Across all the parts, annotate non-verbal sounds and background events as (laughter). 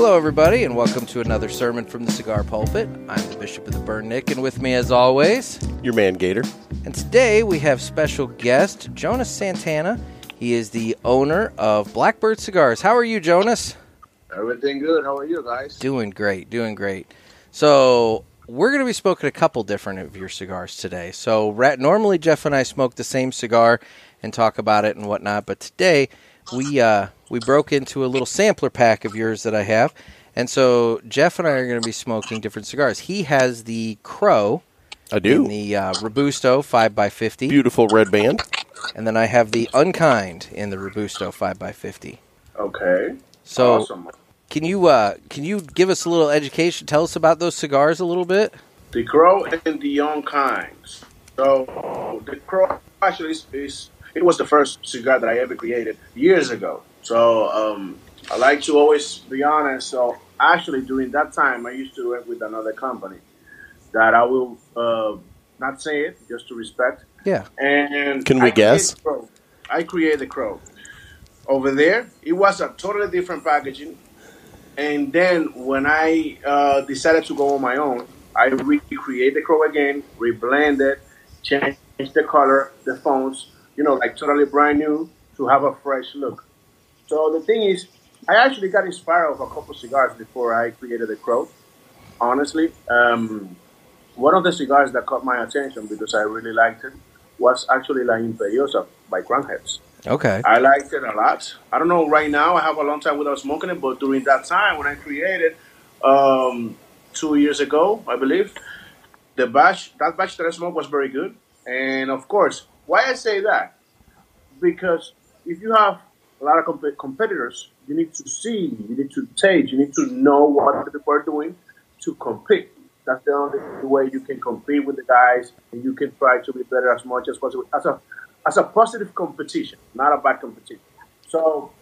Hello, everybody, and welcome to another sermon from the Cigar Pulpit. I'm the Bishop of the Burn, Nick, and with me, as always, Your man Gator. and today we have special guest Jonas Santana. He is the owner of Blackbird Cigars. How are you, Jonas? Everything good. How are you guys? Doing great, doing great. So we're going to be smoking a couple different of your cigars today. So ra- normally Jeff and I smoke the same cigar and talk about it and whatnot, but today we uh, we broke into a little sampler pack of yours that I have, and so Jeff and I are going to be smoking different cigars. He has the Crow I in do. the uh, Robusto five x fifty, Beautiful red band. and then I have the Unkind in the Robusto five x fifty. Okay. So awesome. can you uh, can you give us a little education? Tell us about those cigars a little bit. The Crow and the Unkinds. So the Crow actually is, is it was the first cigar that I ever created years ago. So um, I like to always be honest. So actually during that time I used to work with another company that I will uh, not say it just to respect. Yeah. And Can we I guess? the Crow. I created the crow. Over there, it was a totally different packaging. And then when I uh, decided to go on my own, I recreate the crow again, reblend it, change the color, the phones, you know, like totally brand new to have a fresh look. So the thing is, I actually got inspired of a couple cigars before I created the crow. Honestly, um, one of the cigars that caught my attention because I really liked it was actually La Imperiosa by Crowned Heads. Okay. I liked it a lot. I don't know right now. I have a long time without smoking it, but during that time when I created, um, two years ago, I believe, the batch that batch that I smoked was very good. And of course, why I say that? Because if you have a lot of comp- competitors, you need to see, you need to taste, you need to know what the people are doing to compete. That's the only way you can compete with the guys, and you can try to be better as much as possible as a as a positive competition, not a bad competition. So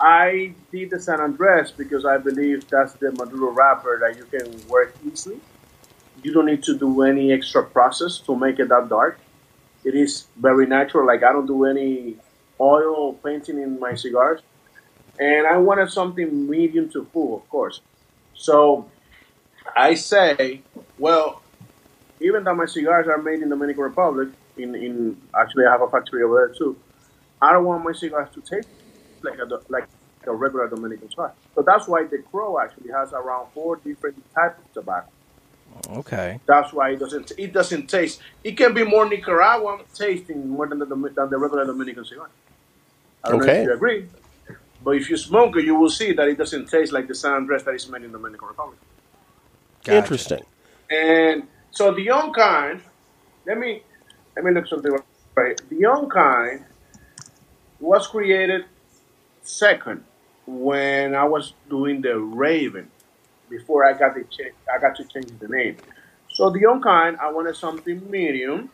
I did the San Andres because I believe that's the Maduro wrapper that you can work easily. You don't need to do any extra process to make it that dark. It is very natural. Like I don't do any oil painting in my cigars, and I wanted something medium to full, of course. So I say, well, even though my cigars are made in Dominican Republic, in, in actually I have a factory over there too. I don't want my cigars to taste like a like a regular Dominican cigar. So that's why the Crow actually has around four different types of tobacco. Okay. That's why it doesn't it doesn't taste. It can be more Nicaraguan tasting more than the than the regular Dominican cigar. I don't know if you agree, but if you smoke it, you will see that it doesn't taste like the San Andres that is made in Dominican Republic. Gotcha. Interesting. And so the Unkind, let me let me look something right. The Unkind was created second when I was doing the Raven before I got the cha- I got to change the name. So the Unkind, I wanted something medium.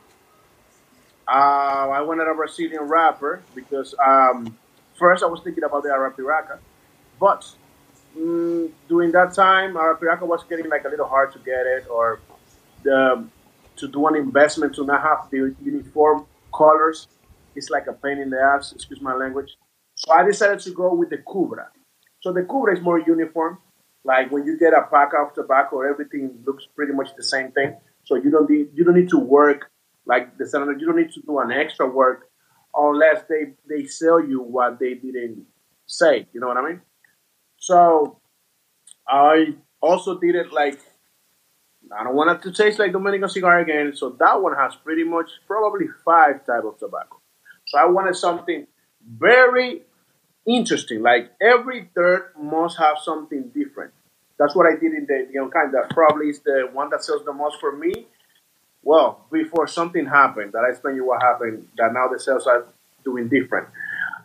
Uh, I wanted a Brazilian wrapper because um, first I was thinking about the Arapiraca, but mm, during that time, Arapiraca was getting like a little hard to get it, or the, to do an investment to not have the uniform colors. It's like a pain in the ass. Excuse my language. So I decided to go with the Cubra. So the Cubra is more uniform. Like when you get a pack of tobacco, everything looks pretty much the same thing. So you don't need you don't need to work like the senator. You don't need to do an extra work unless they they sell you what they didn't say. You know what I mean? So I also did it like I don't want it to taste like Dominican cigar again. So that one has pretty much probably five type of tobacco. So I wanted something very interesting. Like every third must have something different. That's what I did in the, the Unkind. That probably is the one that sells the most for me. Well, before something happened, that I explain you what happened, that now the sales are doing different.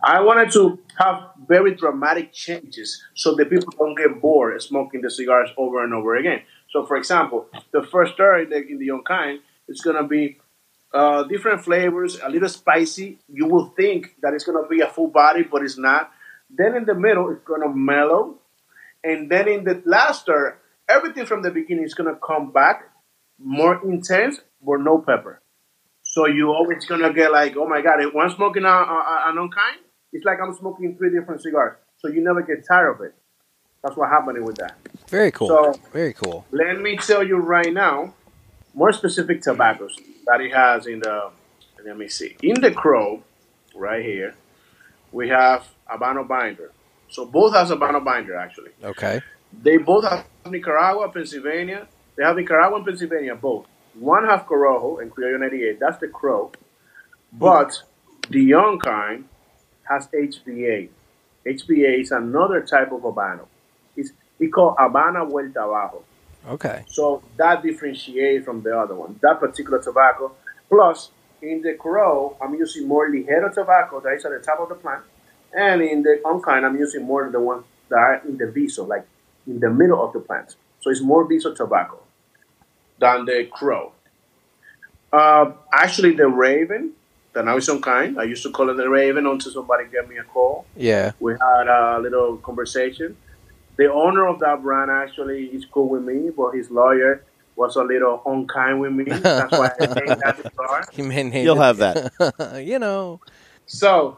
I wanted to have very dramatic changes so the people don't get bored smoking the cigars over and over again. So, for example, the first the, in the Unkind is going to be uh, different flavors, a little spicy. You will think that it's going to be a full body, but it's not. Then in the middle, it's going to mellow. And then in the last third, everything from the beginning is going to come back more intense, but no pepper. So you always to get like, oh my God, if I'm smoking a, a, an unkind, it's like I'm smoking three different cigars. So you never get tired of it. That's what happened with that. Very cool. So- Very cool. Let me tell you right now, more specific tobaccos that it has in the. Let me see. In the Crow, right here, we have Habano Binder. So both has Habano Binder actually. Okay. They both have Nicaragua, Pennsylvania. They have Nicaragua and Pennsylvania both. One have Corojo and Criollo 98. That's the Crow. But the Unkind has HBA. HBA is another type of Habano. It's, it's called Habana Vuelta Abajo. Okay. So that differentiates from the other one. That particular tobacco. Plus, in the Crow, I'm using more ligero tobacco that is at the top of the plant. And in the unkind, I'm using more of the ones that are in the viso, like in the middle of the plant. So it's more viso tobacco than the Crow. Uh, actually, the Raven, the now is unkind. I used to call it the Raven until somebody gave me a call Yeah. we had a little conversation. The owner of that brand actually is cool with me, but his lawyer was a little unkind with me. That's why I named that cigar. You (laughs) may name You'll it. have that. (laughs) you know. So,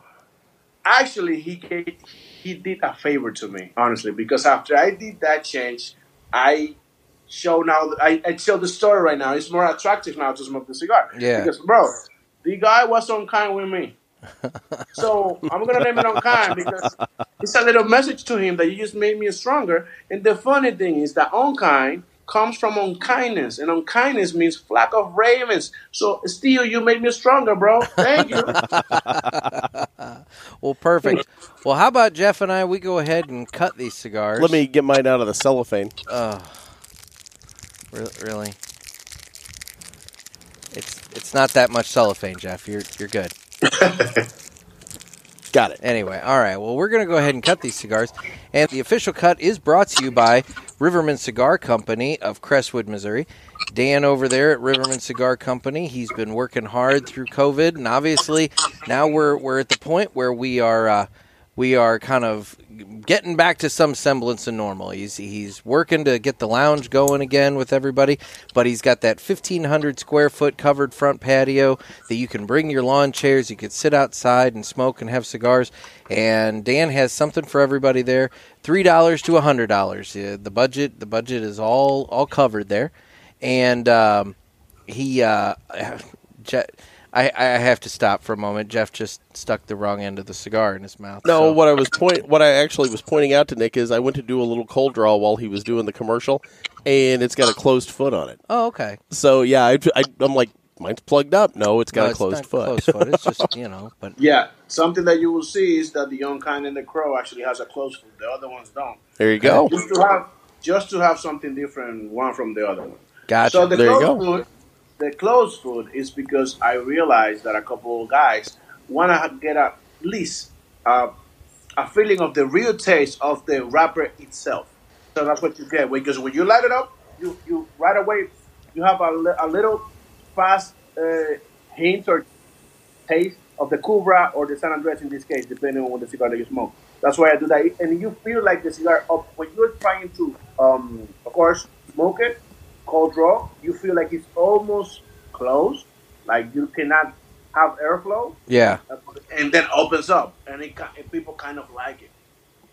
actually, he gave, he did a favor to me, honestly, because after I did that change, I show now I, I tell the story right now. It's more attractive now to smoke the cigar. Yeah. Because, bro, the guy was unkind with me. (laughs) so I'm gonna name it unkind because it's a little message to him that you just made me stronger. And the funny thing is that unkind comes from unkindness, and unkindness means flock of ravens. So still, you made me stronger, bro. Thank you. (laughs) Well, perfect. well, how about Jeff and I? We go ahead and cut these cigars. Let me get mine out of the cellophane. Ugh. Re- really? It's it's not that much cellophane, Jeff. You're you're good. (laughs) Got it. Anyway, all right. Well, we're going to go ahead and cut these cigars. And the official cut is brought to you by Riverman Cigar Company of Crestwood, Missouri. Dan over there at Riverman Cigar Company, he's been working hard through COVID, and obviously now we're we're at the point where we are uh, we are kind of getting back to some semblance of normal. He's he's working to get the lounge going again with everybody, but he's got that 1500 square foot covered front patio that you can bring your lawn chairs, you could sit outside and smoke and have cigars. And Dan has something for everybody there. $3 to $100. Uh, the budget the budget is all all covered there. And um, he uh, (sighs) I, I have to stop for a moment. Jeff just stuck the wrong end of the cigar in his mouth. No, so- what I was point, what I actually was pointing out to Nick is I went to do a little cold draw while he was doing the commercial, and it's got a closed foot on it. Oh, okay. So yeah, I, I, I'm like, mine's plugged up. No, it's got No, a it's closed not foot. Closed foot. It's just (laughs) you know, but Yeah, something that you will see is that the Unkind and the crow actually has a closed foot. The other ones don't. There you go. Just to have just to have something different one from the other one. gotcha. So the There you go. foot, the closed foot is because I realized that a couple of guys want to get at least uh, a feeling of the real taste of the wrapper itself. So that's what you get because when you light it up, you, you right away you have a, a little fast uh, hint or taste of the Cubra or the San Andres in this case, depending on what the cigar that you smoke. That's why I do that, and you feel like the cigar up when you're trying to, um, of course, smoke it, cold draw. You feel like it's almost closed, like you cannot have airflow, yeah. and then opens up, and, it, ki- and people kind of like it.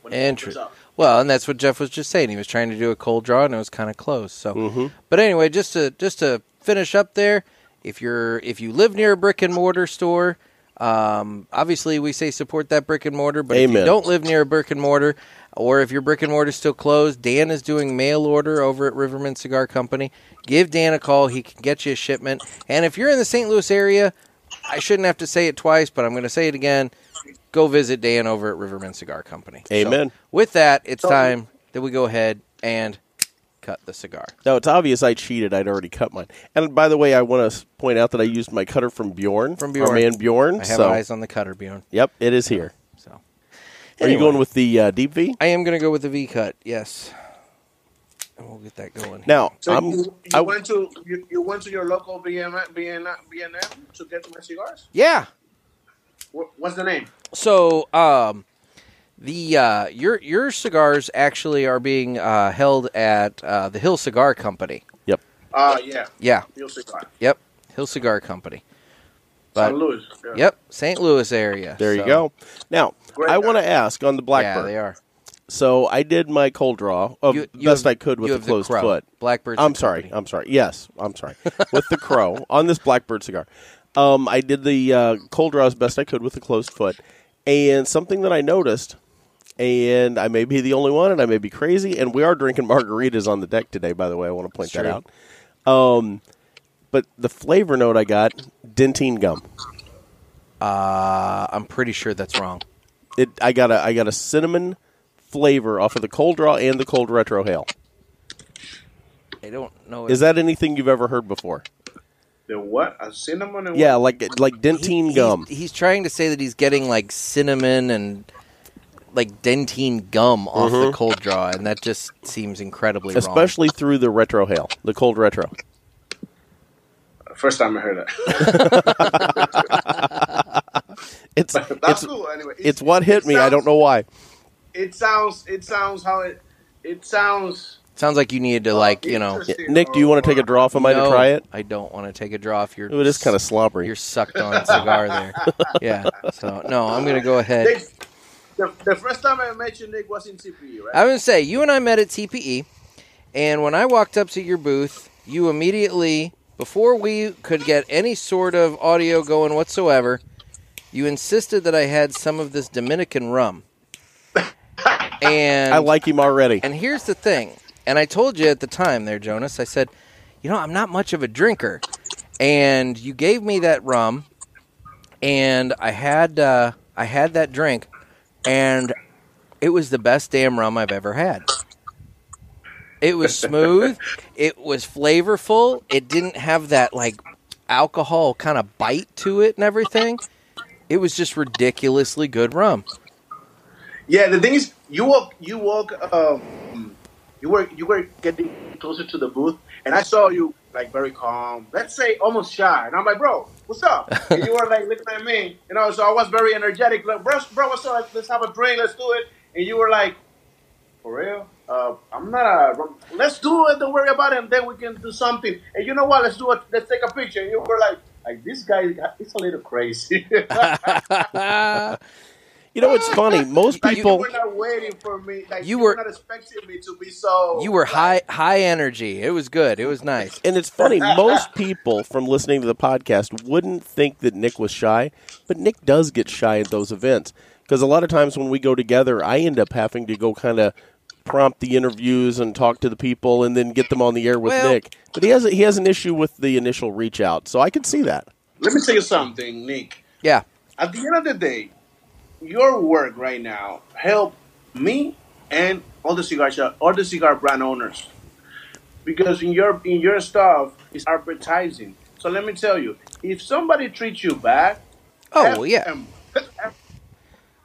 When it opens Interesting. up. Well, and that's what Jeff was just saying. He was trying to do a cold draw, and it was kind of close. So, Mm-hmm. but anyway, just to just to finish up there, if you're if you live near a brick and mortar store, um, obviously we say support that brick and mortar. But if you don't live near a brick and mortar, or if your brick and mortar is still closed, Dan is doing mail order over at Riverman Cigar Company. Give Dan a call; he can get you a shipment. And if you're in the St. Louis area, I shouldn't have to say it twice, but I'm going to say it again. Go visit Dan over at Riverman Cigar Company. So, Amen. with that, it's time that we go ahead and cut the cigar. Now it's obvious I cheated. I'd already cut mine. And by the way, I want to point out that I used my cutter from Bjorn, From our Bjorn. man Bjorn. I have so, eyes on the cutter, Bjorn. yep, it is here. So, Are you going with the uh, deep V? I am going to go with the V cut. Yes, and we'll get that going. Now, So I'm, you, you I- went to you, you went to your local BM, BN, BNM to get my cigars. yeah. What, what's the name? So, um, the uh, your your cigars actually are being uh, held at uh, the Hill Cigar Company. yep. Uh yeah, Yeah. Hill Cigar. Yep. Hill Cigar Company. But San Luis. Yeah. yep, St. Louis area. There you go. Now, Great I want to ask on the Yeah, Blackbird. they are. So I did my cold draw of You- you best have- I could with a have the closed foot. Blackbird. I'm sorry. company. I'm sorry. Yes, I'm sorry. with the crow (laughs) on this Blackbird cigar. Um, I did the uh, cold draw as best I could with a closed foot, and something that I noticed, and I may be the only one, and I may be crazy, and we are drinking margaritas on the deck today. By the way, I want to point that true. out. Um, but the flavor note I got Dentyne gum. Uh, I'm pretty sure that's wrong. It I got a I got a cinnamon flavor off of the cold draw and the cold retrohale. I don't know. Is that anything you've ever heard before? The what? A cinnamon and Yeah, what? like like Dentyne He- gum. He's, he's trying to say that he's getting like cinnamon and like Dentyne gum off the cold draw, and that just seems incredibly wrong. especially through the retrohale, the cold retro. First time I heard it. (laughs) It's (laughs) That's it's cool. Anyway, it's what hit it me. I don't know why. It sounds. It sounds how it. It sounds. Sounds like you needed to uh, like you know. Nick, do you want to take a draw from mine to try it? I don't want to take a draw if you're. Ooh, it is kind of slobbery. You're sucked on cigar there. (laughs) Yeah. So no, I'm gonna go ahead. Nick, the, the first time I met you, Nick, was in TPE, right? I was gonna say you and I met at TPE, and when I walked up to your booth, you immediately, before we could get any sort of audio going whatsoever, you insisted that I had some of this Dominican rum. And (laughs) I like him already. And here's the thing, and I told you at the time there, Jonas. I said, you know, I'm not much of a drinker, and you gave me that rum, and I had uh, I had that drink, and it was the best damn rum I've ever had. It was smooth. it was flavorful. It didn't have that like alcohol kind of bite to it and everything. It was just ridiculously good rum. Yeah, the thing is, you walk, you walk, um, you were, you were getting closer to the booth, and I saw you like very calm. Let's say almost shy, and I'm like, bro, what's up? (laughs) and you were like looking at me, you know. So I was very energetic, like, bro, bro, what's up? Let's have a drink, let's do it. And you were like, for real? Uh, I'm not a. Let's do it. Don't worry about it, and then we can do something. And you know what? Let's do it. Let's take a picture. And you were like, like this guy, he's a little crazy. (laughs) You know, it's funny. (laughs) Most Like you people. were not waiting for me. Like You you, were- were, not expecting me to be so. You were high high energy. It was good. It was nice. And it's funny, (laughs) most people from listening to the podcast wouldn't think that Nick was shy, but Nick does get shy at those events. Because a lot of times when we go together, I end up having to go kind of prompt the interviews and talk to the people and then get them on the air with Well- Nick. But he has a, he has an issue with the initial reach out, so I can see that. Let me tell you something, Nick. Yeah. At the end of the day, your work right now help me and all the cigar shop, all the cigar brand owners, because in your in your stuff is advertising. So let me tell you, if somebody treats you bad, Oh F yeah. them.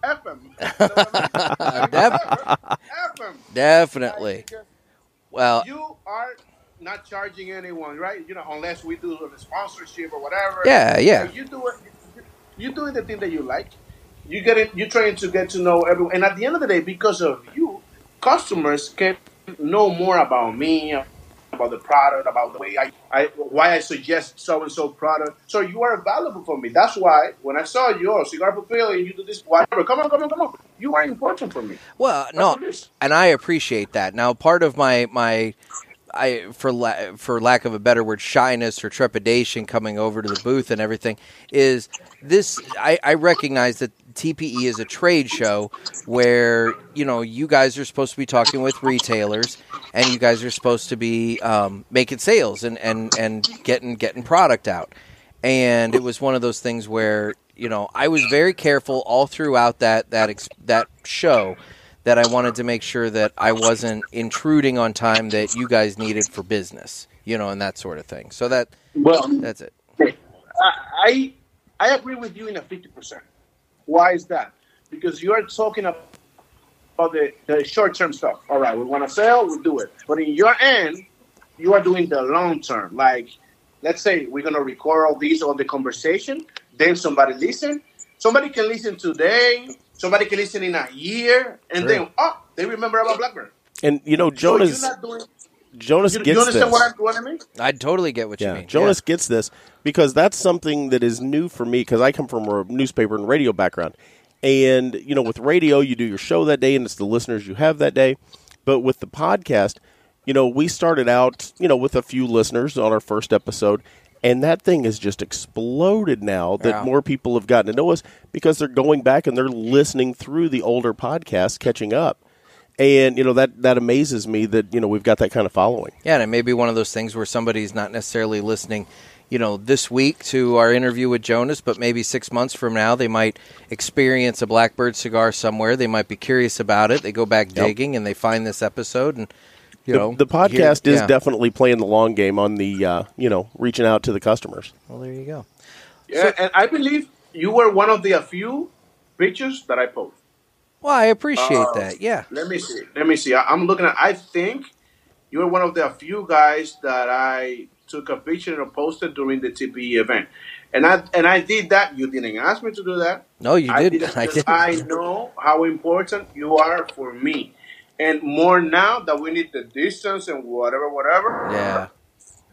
F- (laughs) F them. You know what I mean? Def- F them. definitely. Well, you are not charging anyone, right? You know, unless we do a sponsorship or whatever. Yeah, yeah. So you do it. You doing the thing that you like. You get it. You're trying to get to know everyone, and at the end of the day, because of you, customers can know more about me, about the product, about the way I, I why I suggest so and so product. So you are valuable for me. That's why when I saw you, oh, Cigar Pulpit, and you do this, whatever. Come on, come on, come on. You are important for me. well, That's no, what it is. and I appreciate that. Now, part of my my I for la- for lack of a better word, shyness or trepidation coming over to the booth and everything is this. I, I recognize that TPE is a trade show where you know you guys are supposed to be talking with retailers and you guys are supposed to be um, making sales and, and, and getting getting product out. And it was one of those things where you know I was very careful all throughout that that ex- that show that I wanted to make sure that I wasn't intruding on time that you guys needed for business, you know, and that sort of thing. So that Well, that's it. I I agree with you in a fifty percent. Why is that? Because you are talking about the, the short term stuff. All right, we want to sell, we do it. But in your end, you are doing the long term. Like, let's say we're gonna record all these on the conversation, then somebody listen. Somebody can listen today. Somebody can listen in a year, and True. then oh, they remember about Blackbird. And you know, So Jonas doing. Jonas You, you gets understand this. what I, what I mean? I totally get what you mean. Jonas gets this because that's something that is new for me because I come from a newspaper and radio background. And you know, with radio, you do your show that day, and it's the listeners you have that day. But with the podcast, you know, we started out, you know, with a few listeners on our first episode, and that thing has just exploded now that Yeah. more people have gotten to know us because they're going back and they're listening through the older podcasts, catching up. And you know that that amazes me that you know we've got that kind of following. Yeah, and it may be one of those things where somebody's not necessarily listening, you know, this week to our interview with Jonas, but maybe six months from now they might experience a Blackbird cigar somewhere. They might be curious about it. They go back digging and they find this episode, and you The, know, the podcast here- is yeah. definitely playing the long game on the uh, you know reaching out to the customers. Well, there you go. Yeah, and I believe you were one of the few pictures that I posted. Well, I appreciate Uh, that. Yeah, Let me see. Let me see. I, I'm looking at. I think you were one of the few guys that I took a picture and posted during the TPE event, and I and I did that. You didn't ask me to do that. no, you I did. did it (laughs) I because did. I know how important you are for me, and more now that we need the distance and whatever, whatever. Yeah,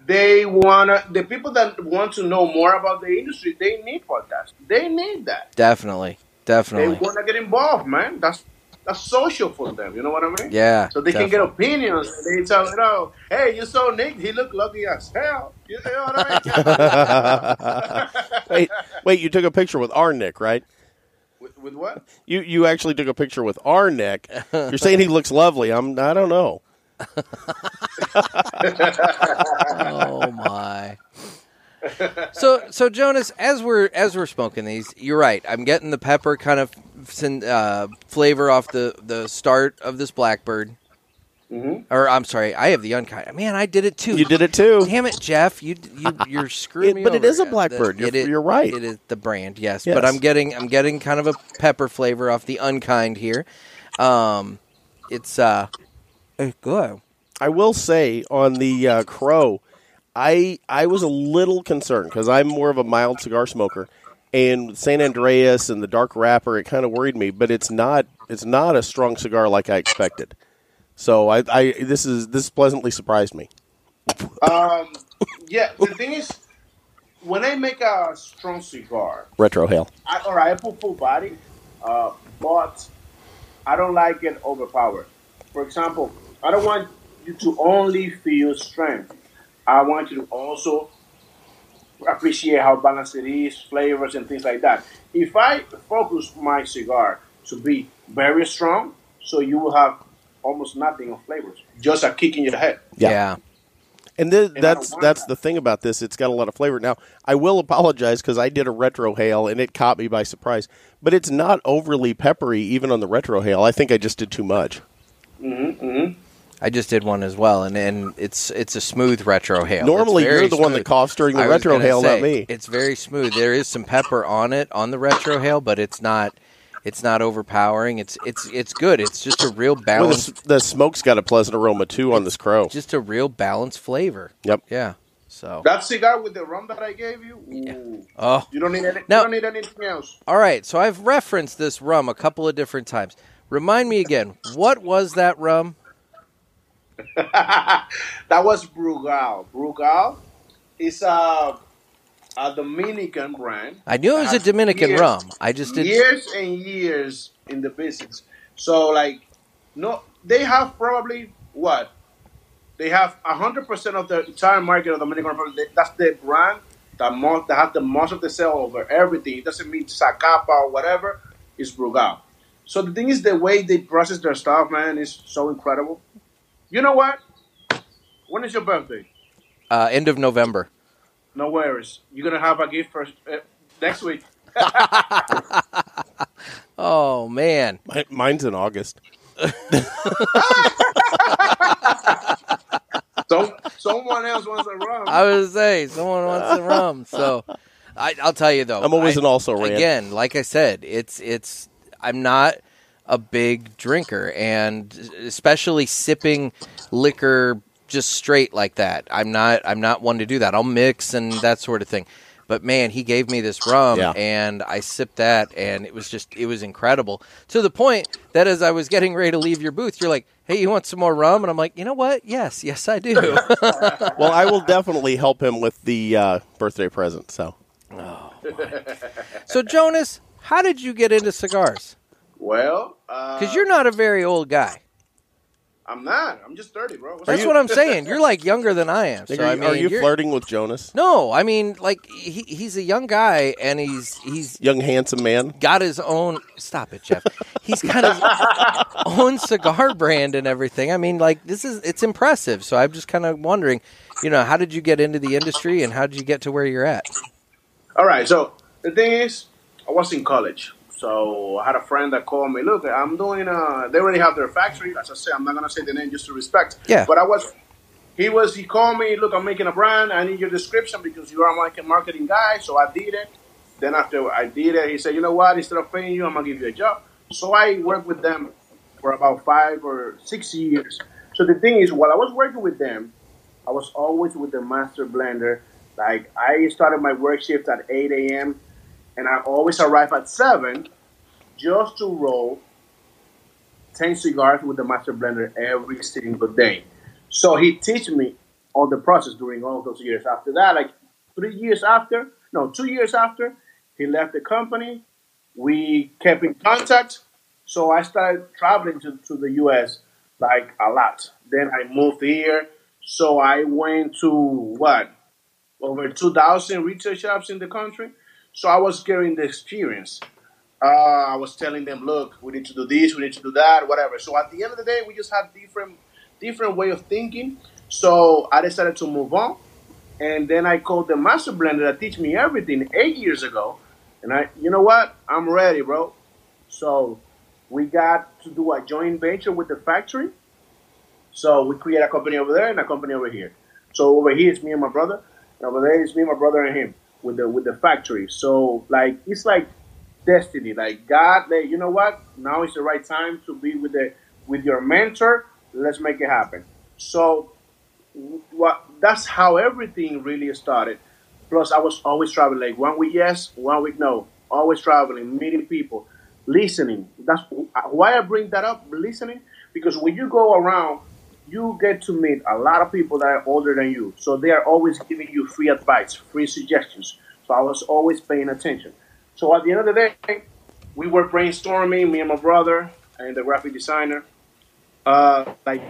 They wanna the people that want to know more about the industry. They need podcasts. They need that. definitely, They definitely. want to get involved, man. That's that's social for them. You know what I mean? Yeah, So they can get opinions. They tell you know, hey, you saw Nick. He looked lucky as hell. You know what I mean? (laughs) wait, wait, you took a picture with our Nick, right? with, with what? You you actually took a picture with our Nick. You're saying he looks lovely. I'm I don't know. (laughs) oh my. So so Jonas, as we're as we're smoking these, you're right. I'm getting the pepper kind of uh, flavor off the the start of this blackbird. Mhm. Or I'm sorry, I have the unkind. Man, I did it too. You did it too. Damn it, Jeff! You you (laughs) you're screwing It- me. but it over. is a Blackbird. the- You're- it is- you're right. It is the brand, yes. Yes. But I'm getting I'm getting kind of a pepper flavor off the unkind here. Um, it's uh, it's good. I will say on the uh, Crow, I I was a little concerned because I'm more of a mild cigar smoker, and San Andreas and the dark wrapper it kind of worried me. But it's not it's not a strong cigar like I expected. So I, I this is this pleasantly surprised me. Um, yeah. The thing is, when I make a strong cigar, Retrohale. I, all right, I put full body, uh, but I don't like it overpowered. For example, I don't want you to only feel strength. I want you to also appreciate how balanced it is, flavors, and things like that. If I focus my cigar to be very strong, so you will have almost nothing of flavors, just a kick in your head. Yeah. yeah. And th- And that's that's that. the thing about this. It's got a lot of flavor. Now, I will apologize because I did a retrohale and it caught me by surprise. But it's not overly peppery, even on the retrohale. I think I just did too much. Mm-hmm, mm-hmm. I just did one as well, and, and it's it's a smooth retrohale. Normally, you're the one that coughs during the I retrohale, say, not me. It's very smooth. There is some pepper on it on the retrohale, but it's not it's not overpowering. It's it's it's good. It's just a real Well, the, the smoke's got a pleasant aroma too on this crow. just a real balanced flavor. Yep. Yeah. So That cigar with the rum that I gave you, ooh, oh, you don't need any, Now- you don't need anything else. all right. So I've referenced this rum a couple of different times. Remind me again. What was that rum? (laughs) that was Brugal. Brugal is a, a Dominican brand. I knew it was a Dominican years- rum. I just did. years and years in the business. So like, no, they have probably what? They have hundred percent of the entire market of Dominican Republic. That's the brand that most that have the most of the sale over everything. It doesn't mean Zacapa or whatever. It's Brugal. So the thing is, the way they process their stuff, man, is so incredible. You know what? When is your birthday? Uh, end of November. No worries. You're gonna have a gift for uh, next week. (laughs) Oh man. Mi- Mine's in August. (laughs) So someone else wants a rum. I was say someone wants some rum. So I, I'll tell you though. I'm always I- an also ran. again. Like I said, it's it's. I'm not a big drinker, and especially sipping liquor just straight like that. I'm not. I'm not one to do that. I'll mix and that sort of thing. But man, he gave me this rum, Yeah. and I sipped that, and it was just it was incredible to the point that as I was getting ready to leave your booth, you're like, "Hey, you want some more rum?" And I'm like, "You know what? Yes, yes, I do." (laughs) Well, I will definitely help him with the uh, birthday present. So So Jonas, How did you get into cigars? Well, uh, Because you're not a very old guy. I'm not. I'm just 30, bro. What's That's up? what I'm saying. (laughs) You're like younger than I am. So Like, are, I you- mean, are you flirting with Jonas? No, I mean, like he, he's a young guy and he's he's Young handsome man. got his own. Stop it, Jeff. He's got his (laughs) own cigar brand and everything. I mean, like this is it's impressive. So I'm just kind of wondering, you know, how did you get into the industry and how did you get to where you're at? All right. So the thing is, I was in college. So I had a friend that called me. Look, I'm doing. Uh, they already have their factory. As I say, I'm not gonna say the name just to respect. Yeah. But I was. He was. He called me. Look, I'm making a brand. I need your description because you are like a marketing guy. So I did it. Then after I did it, he said, you know what? Instead of paying you, I'm gonna give you a job. So I worked with them for about five or six years. So the thing is, while I was working with them, I was always with the master blender. Like I started my work shift at 8 a.m. and I always arrive at 7 just to roll 10 cigars with the master blender every single day. So he teach me all the process during all those years. After that, like three years after, no, two years after, he left the company. We kept in contact. So I started traveling to, to the US like a lot. Then I moved here. So I went to what? Over 2,000 retail shops in the country. So I was getting the experience. Uh, I was telling them, look, we need to do this, we need to do that, whatever. So at the end of the day, we just had different, different way of thinking. So I decided to move on, and then I called the master blender that teach me everything eight years ago. And I, you know what? I'm ready, bro. So we got to do a joint venture with the factory. So we create a company over there and a company over here. So over here it's me and my brother, and over there it's me, my brother, and him with the with the factory. So like it's like destiny. Like God, like, you know what? Now is the right time to be with the with your mentor. Let's make it happen. So what? That's how everything really started. Plus, I was always traveling. Like one week yes, one week no. Always traveling, meeting people, listening. That's why I bring that up. Listening because when you go around, you get to meet a lot of people that are older than you. So they are always giving you free advice, free suggestions. So I was always paying attention. So at the end of the day, we were brainstorming, me and my brother and the graphic designer. Uh, like,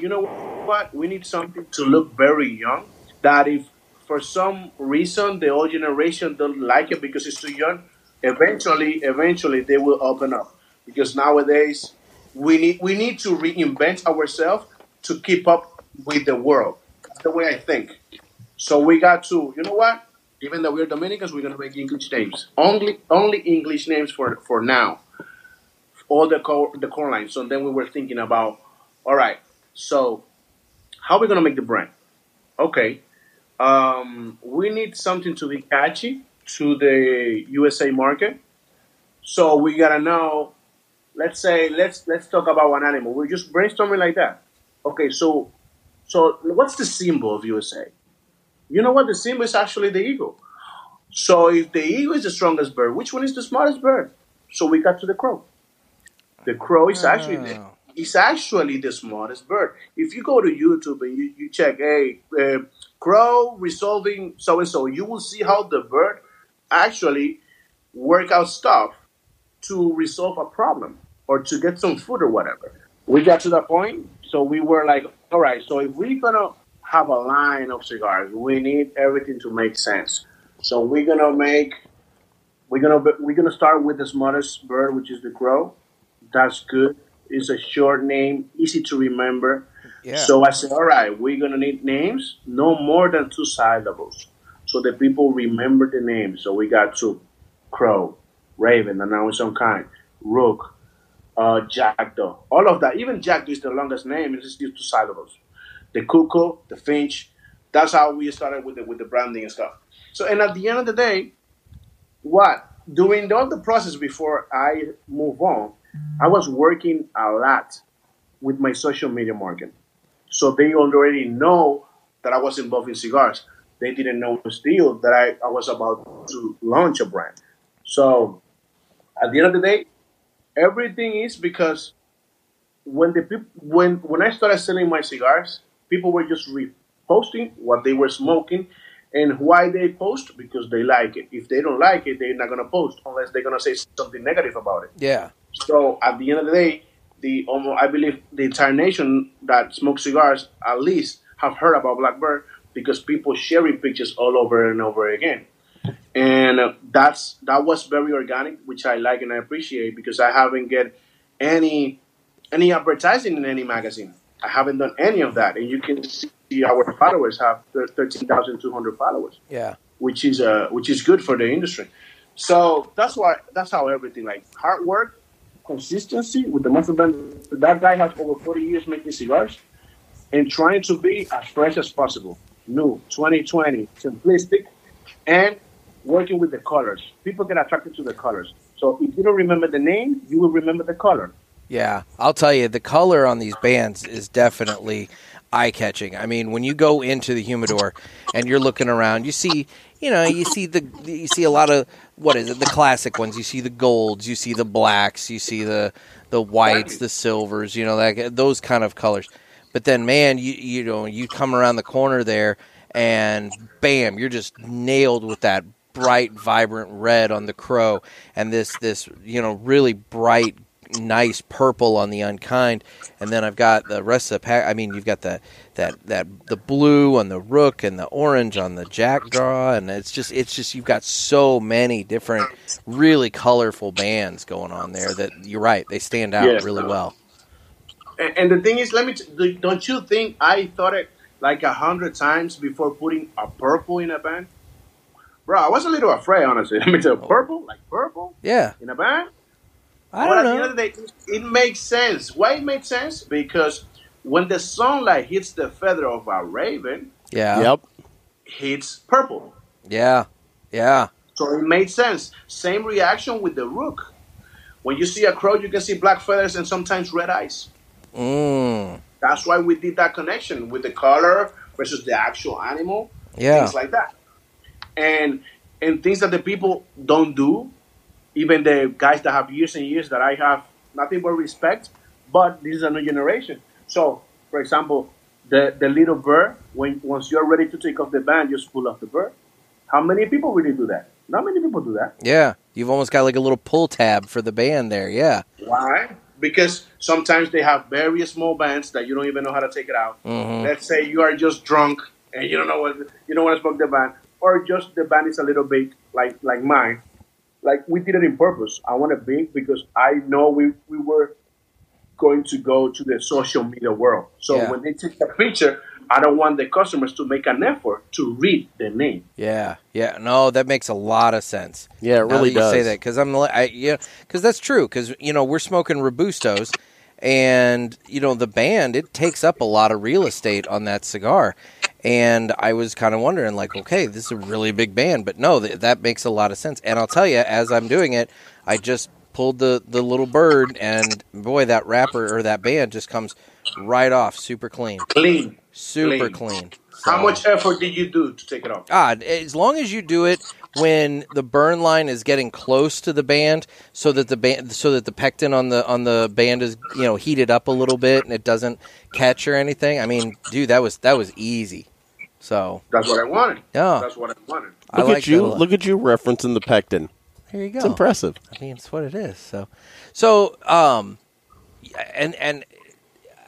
you know what? We need something to look very young. That if for some reason the old generation don't like it because it's too young, eventually, eventually they will open up. Because nowadays we need we need to reinvent ourselves to keep up with the world. That's the way I think. So we got to, you know what? Even though we're Dominicans, we're gonna make English names. Only only English names for for now. All the core the core lines. So then we were thinking about, all right, so how are we gonna make the brand? Okay. Um, we need something to be catchy to the USA market. So we gotta know. Let's say let's let's talk about one animal. We're just brainstorming like that. Okay, so so what's the symbol of USA? You know what? The symbol is actually the eagle. So if the eagle is the strongest bird, which one is the smartest bird? So we got to the crow. The crow is actually the, Oh. is actually the smartest bird. If you go to YouTube and you, you check, hey, uh, crow resolving so and so, you will see how the bird actually work out stuff to resolve a problem or to get some food or whatever. We got to that point, so we were like, all right, so if we're gonna have a line of cigars, we need everything to make sense. So we're gonna make, we're gonna we're gonna start with the smartest bird, which is the crow. That's good. It's a short name, easy to remember. Yeah. So I said, all right, we're gonna need names, no more than two syllables, so that people remember the name. So we got two, crow, raven, and now it's some kind, rook, uh, jackdaw, all of that. Even jackdaw is the longest name. It's just two syllables. The cuckoo, the finch. That's how we started with the with the branding and stuff. So, and at the end of the day, what during all the process before I move on, I was working a lot with my social media marketing. So they already know that I was involved in cigars. They didn't know still that I, I was about to launch a brand. So at the end of the day, everything is because when the peop- when when I started selling my cigars, people were just reposting what they were smoking, And why they post? Because they like it. If they don't like it, they're not gonna post unless they're gonna say something negative about it. Yeah. So at the end of the day, the almost I believe the entire nation that smokes cigars at least have heard about Blackbird because people sharing pictures all over and over again, and uh, that's that was very organic, which I like and I appreciate because I haven't get any any advertising in any magazine. I haven't done any of that, and you can see our followers have thirteen thousand two hundred followers Yeah. which is uh, which is good for the industry. So that's why that's how everything like hard work, consistency with the muscle band. That guy has over forty years making cigars, and trying to be as fresh as possible, new, 2020, simplistic, and working with the colors. People get attracted to the colors. So if you don't remember the name, you will remember the color. Yeah, I'll tell you, the color on these bands is definitely eye catching. I mean, when you go into the humidor and you're looking around, you see, you know, you see the you see a lot of what is it? The classic ones. You see the golds, you see the blacks, you see the the whites, the silvers, you know, that those kind of colors. But then, man, you you know, you come around the corner there, and bam, you're just nailed with that bright, vibrant red on the crow, and this this you know really bright nice purple on the unkind, and then I've got the rest of the pack. I mean, you've got the that that the blue on the rook and the orange on the jackdaw, and it's just it's just you've got so many different really colorful bands going on there that you're right they stand out Yeah. really well. And, and the thing is, let me. T- don't you think I thought it like a hundred times before putting a purple in a band? Bro, I was a little afraid, honestly. Let me tell you, purple, like purple Yeah, in a band. I but don't at the know. end of the day, it makes sense. Why it makes sense? Because when the sunlight hits the feather of a raven, Yeah, Yep. hits purple. yeah, yeah, So it made sense. Same reaction with the rook. When you see a crow, you can see black feathers and sometimes red eyes. mm, That's why we did that connection with the color versus the actual animal, yeah, things like that. And and things that the people don't do, even the guys that have years and years that I have nothing but respect, but this is a new generation. So, for example, the, the little bird, when once you're ready to take off the band, just pull off the bird. How many people really do that? Not many people do that. yeah. You've almost got like a little pull tab for the band there. Yeah, Why? Because sometimes they have very small bands that you don't even know how to take it out. hmm Let's say you are just drunk and you don't know what you don't want to smoke the band, or just the band is a little big, like like mine. Like we did it in purpose. I want to big because I know we we were going to go to the social media world. So Yeah. when they take the picture, I don't want the customers to make an effort to read the name. Yeah, yeah, no, that makes a lot of sense. Yeah, it Now really that you does. say that because I'm, li- I, yeah, because that's true. Because you know we're smoking robustos, and you know the band it takes up a lot of real estate on that cigar, and I was kind of wondering like, okay, this is a really big band, but no, th- that makes a lot of sense. And I'll tell you, as I'm doing it, I just pulled the the little bird, and boy, that wrapper or that band just comes right off, super clean, Clean. super Clean. clean. How much effort did you do to take it off? Ah, as long as you do it when the burn line is getting close to the band, so that the band, so that the pectin on the on the band is you know heated up a little bit and it doesn't catch or anything. I mean, dude, that was that was easy. So That's what I wanted. yeah, That's what I wanted. I Look like at you. that. Look at you referencing the pectin. Here you go. It's impressive. I mean, it's what it is. So, so, um, and and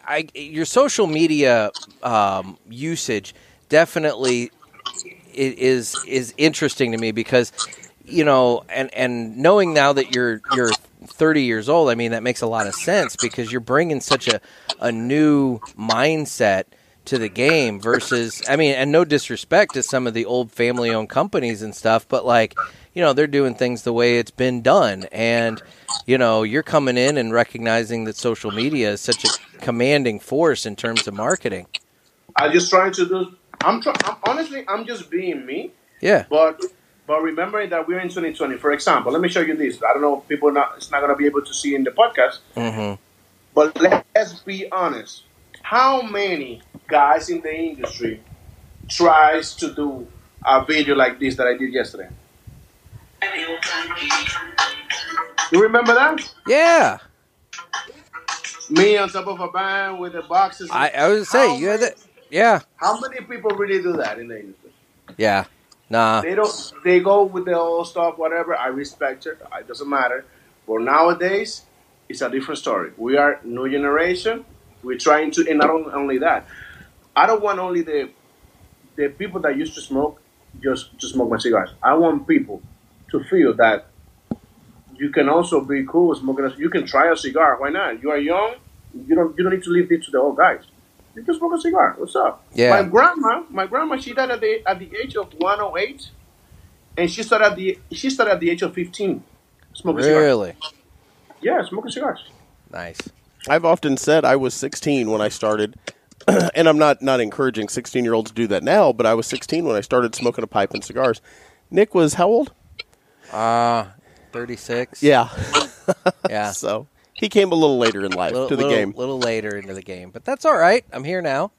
I your social media um, usage definitely i- is is interesting to me because you know, and and knowing now that you're you're 30 years old, I mean that makes a lot of sense because you're bringing such a a new mindset to the game versus I mean, and no disrespect to some of the old family owned companies and stuff, but like, you know, they're doing things the way it's been done and you know, you're coming in and recognizing that social media is such a commanding force in terms of marketing. I just trying to do. I'm, try, I'm honestly, I'm just being me. Yeah. But but remembering that we're in 2020. For example, let me show you this. I don't know, if people not it's not gonna be able to see in the podcast. Mhm. But let's be honest. How many guys in the industry tries to do a video like this that I did yesterday? You remember that? Yeah. Me on top of a band with the boxes. I I would say you had that yeah. How many people really do that in the industry? Yeah. Nah. They don't. They go with the old stuff, whatever. I respect it. It doesn't matter. But nowadays, it's a different story. We are new generation. We're trying to, and not only that, I don't want only the the people that used to smoke just to smoke my cigars. I want people to feel that you can also be cool smoking. A, you can try a cigar. Why not? You are young. You don't. You don't need to leave it to the old guys. You can smoke a cigar. What's up? Yeah. My grandma. My grandma. She died at the at the age of one hundred eight, and she started at the she started at the age of fifteen. Smoking cigars. Really? Yeah, smoking cigars. Nice. I've often said I was 16 when I started, (clears throat) and I'm not not encouraging 16 year olds to do that now. But I was 16 when I started smoking a pipe and cigars. Nick was how old? Uh, 36. Yeah, Yeah. (laughs) so he came a little later in life little, to the little, game. A little later into the game. But that's all right. I'm here now.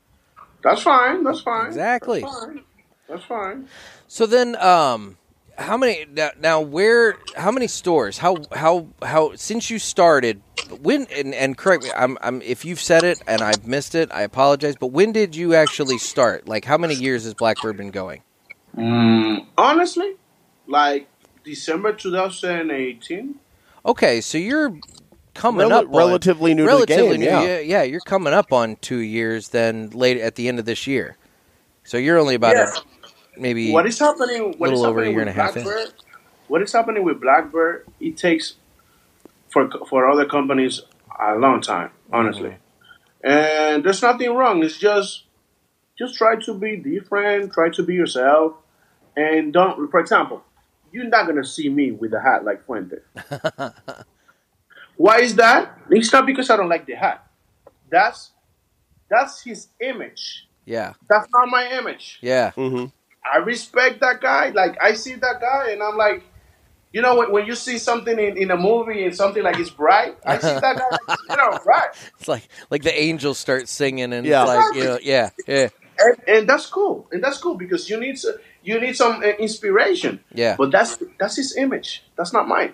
That's fine. That's fine. Exactly. That's fine. That's fine. So then, um, how many now, now? Where? How many stores? How? How? How? Since you started, when? And, and correct me. I'm, I'm. If you've said it and I've missed it, I apologize. But when did you actually start? Like, how many years has Blackbird been going? Mm, honestly, like December 2018. Okay, so you're coming Rel- up on- relatively new to the relatively game, new. yeah. yeah, you're coming up on two years. Then late at the end of this year, so you're only about Yeah. a, maybe What is happening? What is little over a happening year with and a half in. Blackbird? What is happening with Blackbird? It takes for for other companies a long time, honestly. Mm-hmm. And there's nothing wrong. It's just just try to be different. Try to be yourself, and don't. For example, you're not gonna see me with a hat like Fuente. (laughs) Why is that? It's not because I don't like the hat. That's that's his image. yeah, That's not my image. yeah, hmm I respect that guy. Like I see that guy, and I'm like, you know, when, when you see something in, in a movie and something like it's bright, I see that guy, like, you know, (laughs) bright, It's like like the angels start singing and Yeah. like you know, yeah, yeah, and, and that's cool, and that's cool because you need s- you need some uh, inspiration. yeah. But that's that's his image. That's not mine.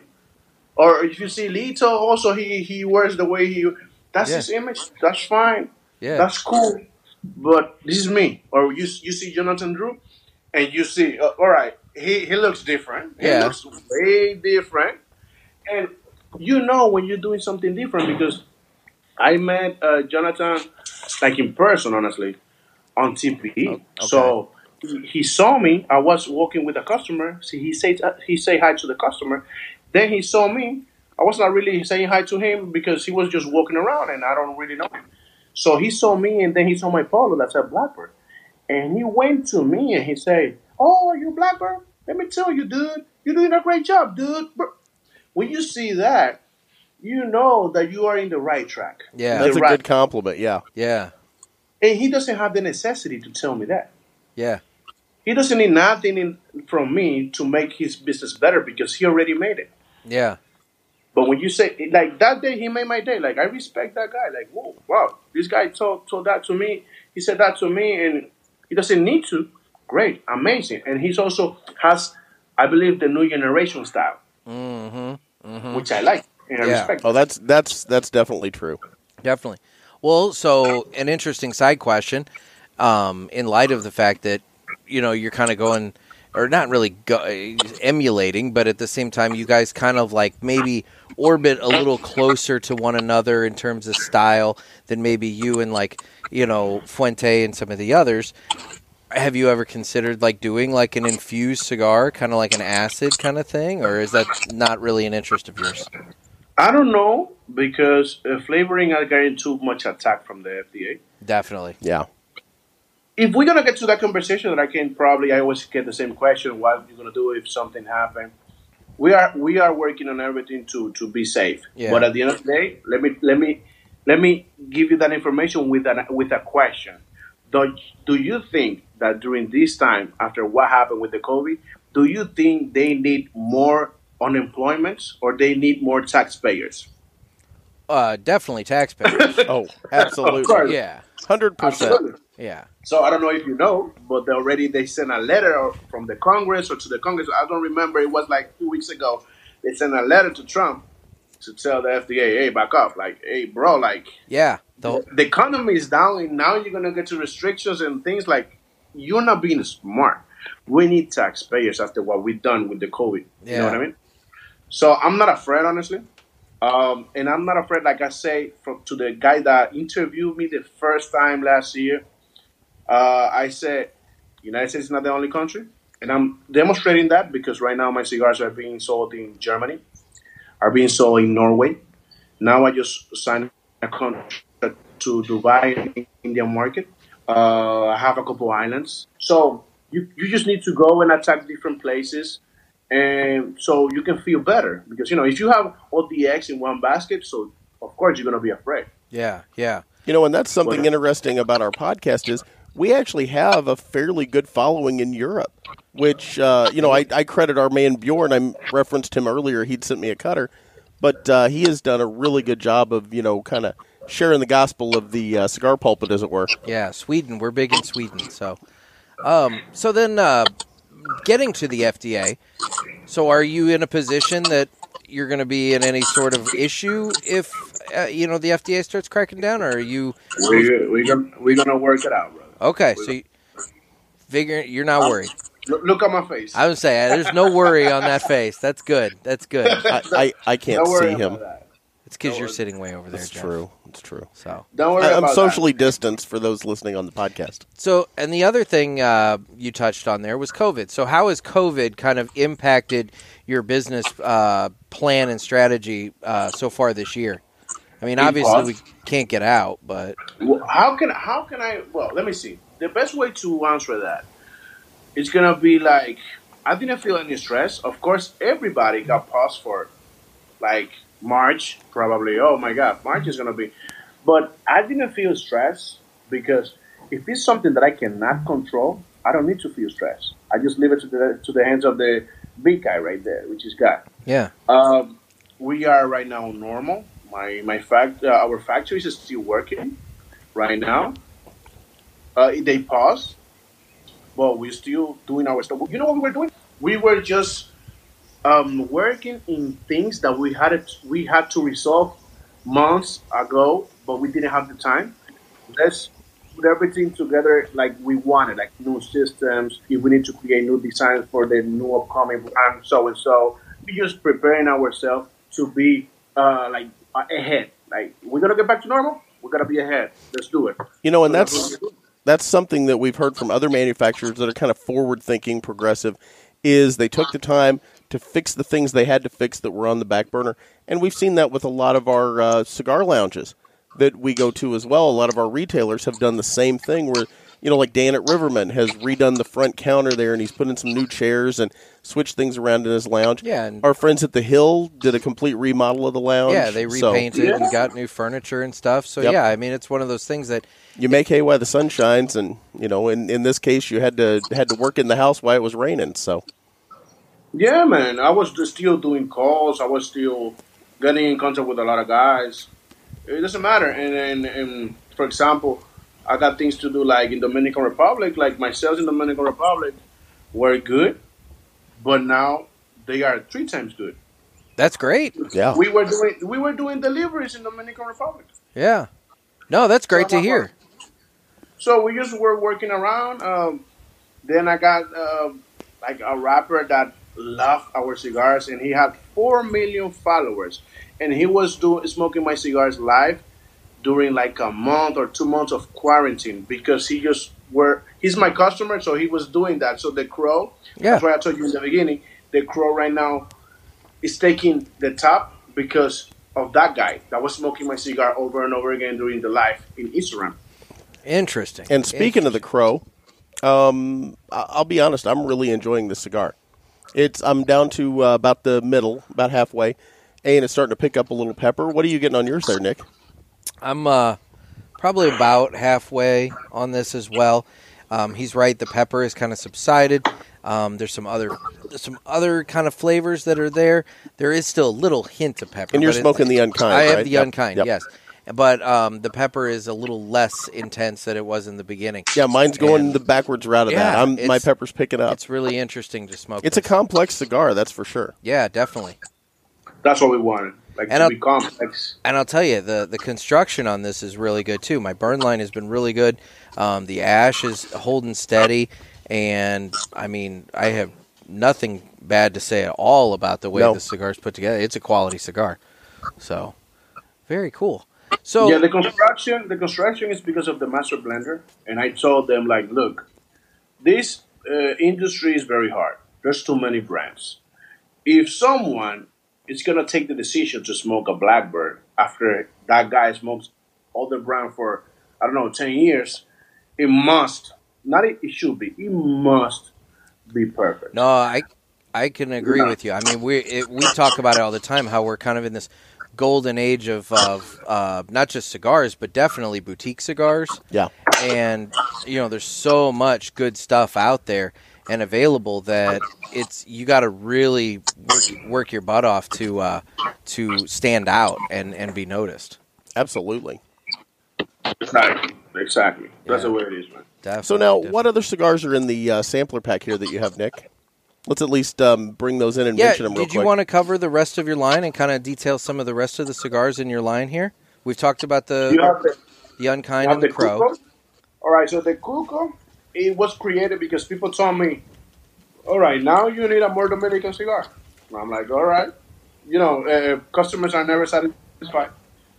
Or if you see Lito, also he he wears the way he. That's Yeah. his image. That's fine. Yeah. That's cool. But this is me. Or you you see Jonathan Drew, and you see, uh, all right, he he looks different. He Yeah. looks way different. And you know when you're doing something different because I met uh, Jonathan like in person, honestly, on TPE. Oh, okay. So he, he saw me. I was walking with a customer. See, he said he say hi to the customer. Then he saw me. I was not really saying hi to him because he was just walking around and I don't really know him. So he saw me and then he saw my polo that said Blackbird. And he went to me and he said, Oh, you Blackbird? Let me tell you, dude, you're doing a great job, dude. When you see that, you know that you are in the right track. Yeah. That's a right- good compliment. Yeah. yeah, And he doesn't have the necessity to tell me that. yeah, He doesn't need nothing in, from me to make his business better because he already made it. Yeah, But when you say like that day, he made my day. Like I respect that guy. Like whoa, wow, this guy told told that to me. He said that to me, and he doesn't need to. Great, amazing, and he's also has, I believe, the new generation style, mm-hmm. which I like and I Yeah. respect. Oh, that's that's that's definitely true. definitely. Well, so an interesting side question, um, in light of the fact that you know you're kind of going, or not really go, emulating, but at the same time you guys kind of like maybe orbit a little closer to one another in terms of style than maybe you and like you know Fuente and some of the others. Have you ever considered like doing like an infused cigar, kind of like an acid kind of thing, or is that not really an interest of yours? I don't know because uh, flavoring are getting too much attack from the FDA. Definitely. Yeah. If we're gonna get to that conversation, that I can probably I always get the same question: What you gonna do if something happen? We are we are working on everything to to be safe. Yeah. But at the end of the day, let me let me let me give you that information with an with a question. Do do you think that during this time, after what happened with the COVID, do you think they need more unemployment or they need more taxpayers? Uh, definitely taxpayers. (laughs) Oh, absolutely. Yeah, Hundred percent. Absolutely. yeah. So I don't know if you know, but they already they sent a letter from the Congress or to the Congress. I don't remember. It was like two weeks ago. They sent a letter to Trump to tell the FDA, "Hey, back up! Like, hey, bro, like Yeah, the, the economy is down, and now you're gonna get to restrictions and things like you're not being smart." We need taxpayers after what we've done with the COVID. You know what I mean? So I'm not afraid, honestly. Um, and I'm not afraid, like I say, from, to the guy that interviewed me the first time last year. Uh, I said, United States is not the only country. And I'm demonstrating that because right now my cigars are being sold in Germany, are being sold in Norway. Now I just signed a contract to Dubai, Indian market. Uh, I have a couple islands. So you, you just need to go and attack different places. And so you can feel better because, you know, if you have all the eggs in one basket, so of course you're going to be afraid. Yeah, yeah. You know, and that's something What- interesting about our podcast is we actually have a fairly good following in Europe, which uh, you know I, I credit our man Bjorn. I referenced him earlier. He'd sent me a cutter, but uh, he has done a really good job of you know kind of sharing the gospel of the uh, cigar pulpit, as it were. Yeah, Sweden. We're big in Sweden. So, um, so then uh, getting to the FDA. So, are you in a position that you're going to be in any sort of issue if uh, you know the FDA starts cracking down, or are you We're, we're, gonna, we're going to work it out, brother. Okay? So, you, figure you're not worried. Look, look at my face. I would say there's no worry on that face. That's good. That's good. I, I, I (laughs) can't Don't see him. It's because you're sitting way over there. It's Jeff. true. It's true. So, Don't worry I, I'm about socially distanced for those listening on the podcast. so, and the other thing uh, you touched on there was COVID. So, how has COVID kind of impacted your business uh, plan and strategy uh, so far this year? I mean, obviously we can't get out, but. Well, How can how can I? Well, let me see. The best way to answer that is gonna be like I didn't feel any stress. Of course, everybody got paused for like March, probably. Oh my God, March is gonna be. But I didn't feel stress because if it's something that I cannot control, I don't need to feel stress. I just leave it to the to the hands of the big guy right there, which is God. yeah, Um, we are right now normal. My my fact uh, our factories is still working right now. Uh, they paused, but we're still doing our stuff. You know what we were doing? We were just um, working in things that we had it, we had to resolve months ago, but we didn't have the time. Let's put everything together like we wanted, like new systems. If we need to create new designs for the new upcoming brand, so and so. We're just preparing ourselves to be uh, like ahead. Like we're gonna get back to normal. We're gonna be ahead. Let's do it. You know, and So that's that's something that we've heard from other manufacturers that are kind of forward thinking, progressive, is they took the time to fix the things they had to fix that were on the back burner, and we've seen that with a lot of our uh, cigar lounges that we go to as well. A lot of our retailers have done the same thing where. You know, like Dan at Riverman has redone the front counter there, and he's put in some new chairs and switched things around in his lounge. Yeah, and- our friends at the Hill did a complete remodel of the lounge. yeah, they So, repainted Yeah. and got new furniture and stuff. So Yep. yeah, I mean, it's one of those things that you make hay while the sun shines, and you know, in, in this case, you had to had to work in the house while it was raining. So Yeah, man. I was just still doing calls. I was still getting in contact with a lot of guys. It doesn't matter. And and, and for example, I got things to do like in Dominican Republic. Like my sales in Dominican Republic were good, but now they are three times good. that's great. yeah, We were doing we were doing deliveries in Dominican Republic. Yeah, no, that's great to hear. So we just were working around. Um, then I got uh, like a rapper that loved our cigars, and he had four million followers, and he was doing smoking my cigars live during like a month or two months of quarantine because he just were he's my customer, so he was doing that. So the crow, Yeah, that's why I told you in the beginning, the crow right now is taking the top because of that guy that was smoking my cigar over and over again during the live in Instagram. interesting. And speaking of the crow, um, I- I'll be honest, I'm really enjoying this cigar. It's I'm down to uh, about the middle, about halfway, and it's starting to pick up a little pepper. What are you getting on yours there, Nick? I'm uh, probably about halfway on this as well. Um, he's right. The pepper has kind of subsided. Um, there's some other there's some other kind of flavors that are there. There is still a little hint of pepper. And you're but it- smoking the unkind. I have right? the Yep, unkind, yep. yes. But um, the pepper is a little less intense than it was in the beginning. Yeah, mine's going And the backwards route of that. Yeah, I'm, my pepper's picking up. It's really interesting to smoke. It's a complex cigar, that's for sure. yeah, definitely. That's what we wanted, like And to complex. And I'll tell you, the the construction on this is really good too. My burn line has been really good. Um, the ash is holding steady, and I mean, I have nothing bad to say at all about the way No. the is put together. It's a quality cigar, so very cool. So yeah, the construction the construction is because of the master blender, and I told them like, look, this uh, industry is very hard. There's too many brands. If someone is gonna take the decision to smoke a Blackbird after that guy smokes all the brand for I don't know ten years, it must not it, it should be it must be perfect. No, I I can agree Yeah. with you. I mean, we it, we talk about it all the time how we're kind of in this golden age of of uh, not just cigars, but definitely boutique cigars. Yeah. And you know, there's so much good stuff out there and available that it's you got to really work, work your butt off to uh, to stand out and and be noticed. Absolutely. Exactly, exactly. That's Yeah. the way it is, man. Definitely, So now, definitely. what other cigars are in the uh, sampler pack here that you have, Nick? Let's at least um, bring those in and Yeah, mention them real did you quick. want to cover the rest of your line and kind of detail some of the rest of the cigars in your line here? We've talked about the the the unkind Now and the crow. Cuco- All right, so the Cuco, it was created because people told me, all right, now you need a more Dominican cigar. And I'm like, all right. You know, uh, customers are never satisfied.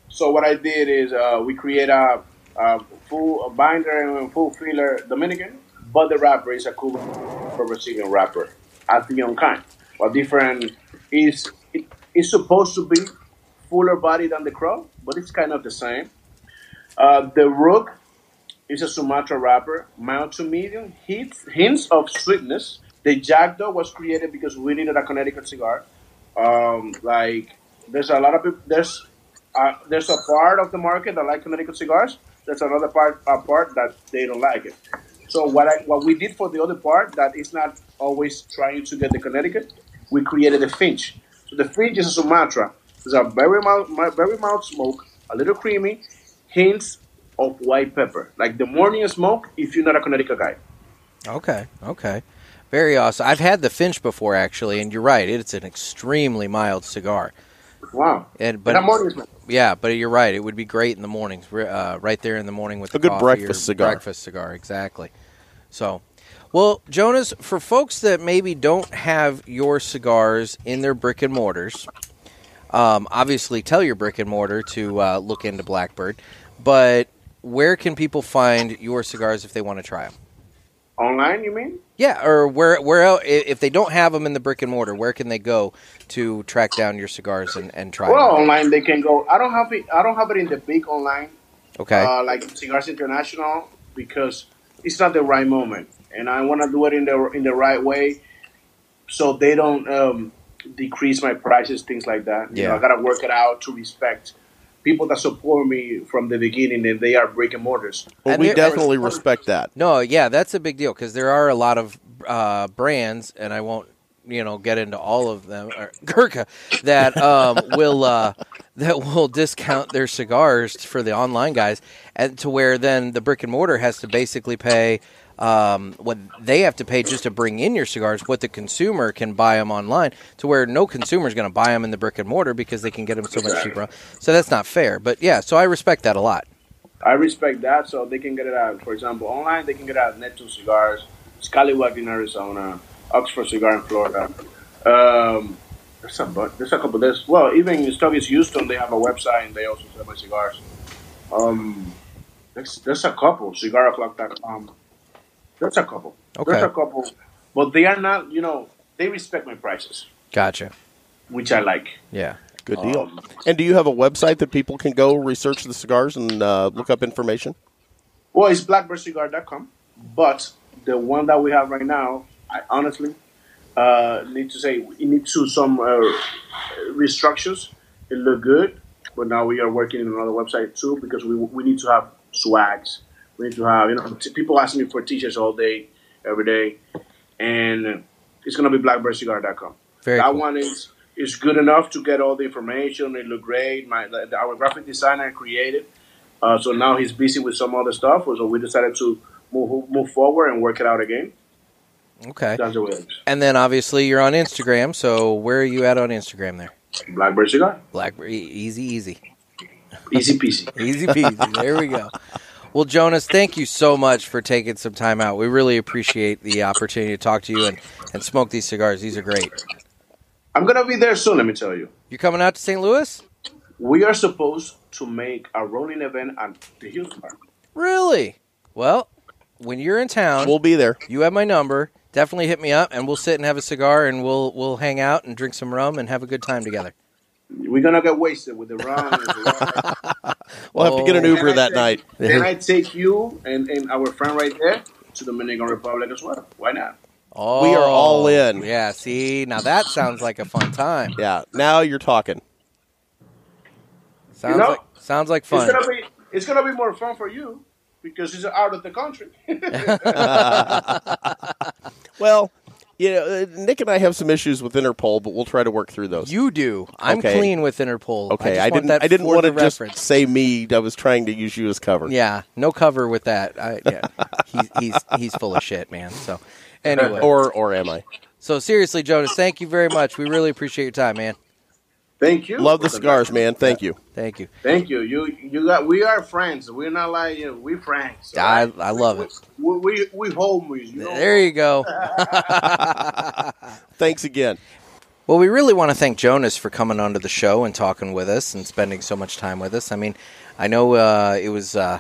So what I did is uh, we create a, a full a binder and full filler Dominican, but the wrapper is a Cuban Brazilian wrapper at the Unkind. What different is it, it's supposed to be fuller body than the crow, but it's kind of the same. Uh, the rook is a Sumatra wrapper, mild to medium, hints, hints of sweetness. The Jackdaw was created because we needed a Connecticut cigar. Um, like, there's a lot of people, there's uh, there's a part of the market that like Connecticut cigars. There's another part a part that they don't like it. So what I what we did for the other part that is not always trying to get the Connecticut, we created the Finch. So the Finch is a Sumatra. It's a very mild, very mild smoke, a little creamy, hints of white pepper. Like the morning smoke if you're not a Connecticut guy. Okay, okay. Very awesome. I've had the Finch before, actually, and you're right. It's an extremely mild cigar. Wow. And But but morning smoke. yeah, but you're right. It would be great in the mornings, uh, right there in the morning with A the good coffee breakfast or cigar. Breakfast cigar, exactly. So, well, Jonas, for folks that maybe don't have your cigars in their brick and mortars, um, obviously tell your brick and mortar to uh, look into Blackbird. But where can people find your cigars if they want to try them? Online, you mean? Yeah, or where where el- i- if they don't have them in the brick and mortar, where can they go to track down your cigars and, and try Well, them? online they can go. I don't have it. I don't have it in the big online, Okay, uh, like Cigars International, because it's not the right moment, and I want to do it in the in the right way, so they don't um, decrease my prices, things like that. You know, Yeah. I gotta work it out to respect people that support me from the beginning, and they are brick and mortars. well, And we definitely respect that. no, yeah, that's a big deal because there are a lot of uh, brands, and I won't you know get into all of them, or (laughs) Gurkha that um, will uh, (laughs) that will discount their cigars for the online guys, and to where then the brick and mortar has to basically pay. Um, what they have to pay just to bring in your cigars, what the consumer can buy them online, to where no consumer is going to buy them in the brick and mortar because they can get them so much cheaper. So that's not fair. But yeah, so I respect that a lot. I respect that, so they can get it out. For example, online they can get out Neptune Cigars, Scallywag in Arizona, Oxford Cigar in Florida. Um, there's a bu- there's a couple. There's well, even in Stubby's Houston, they have a website and they also sell my cigars. Um, there's there's a couple. CigarO'clock.com. There's a couple. Okay. There's a couple, but they are not. You know, they respect my prices, Gotcha. which I like. Yeah. Good deal. Um, and do you have a website that people can go research the cigars and uh, look up information? Well, it's blackbirdcigar.com, but the one that we have right now, I honestly uh, need to say it needs to some uh, restructures. It look good, but now we are working on another website too because we we need to have swags. We need to have you know t- people ask me for t-shirts all day, every day, and it's gonna be blackbirdcigar.com. Very that cool. one is is good enough to get all the information. It look great. My the, our graphic designer created. Uh, so now he's busy with some other stuff. So we decided to move move forward and work it out again. Okay. That's the way. And then obviously you're on Instagram. So where are you at on Instagram there? Blackbird cigar, Blackberry. Easy, easy. easy peasy. (laughs) Easy peasy. there we go. Well, Jonas, thank you so much for taking some time out. We really appreciate the opportunity to talk to you and, and smoke these cigars. These are great. I'm gonna be there soon. Let me tell you. You coming out to St. Louis? We are supposed to make a rolling event at the Hilton Park. Really? Well, when you're in town, We'll be there. you have my number. Definitely hit me up, and we'll sit and have a cigar, and we'll we'll hang out and drink some rum and have a good time together. We're gonna get wasted with the rum. and the rum. (laughs) We'll have to get an Oh. Uber Then I that take- night. (laughs) Then I take you and, and our friend right there to the Dominican Republic as well. Why not? Oh, We are all oh, in. Yeah. See, now that sounds like a fun time. Yeah. Now you're talking. Sounds know, like sounds like It's fun. gonna be it's gonna be more fun for you because it's out of the country. (laughs) Well, you know, uh, Nick and I have some issues with Interpol, but we'll try to work through those. You do. I'm Okay. clean with Interpol. okay, just I, didn't. I didn't want to just say me. I was trying to use you as cover. Yeah, no cover with that. I, yeah, (laughs) he's he's he's full of shit, man. So anyway, Or or am I? so seriously, Jonas, thank you very much. We really appreciate your time, man. Thank you. Love the for cigars, man. Thank you. Thank you. Thank you. You you got. We are friends. We're not like you. Know, we friends. I- alright? I love we, it. We we, we homies. You know? There you go. (laughs) Thanks again. Well, we really want to thank Jonas for coming onto the show and talking with us and spending so much time with us. I mean, I know uh, it was uh,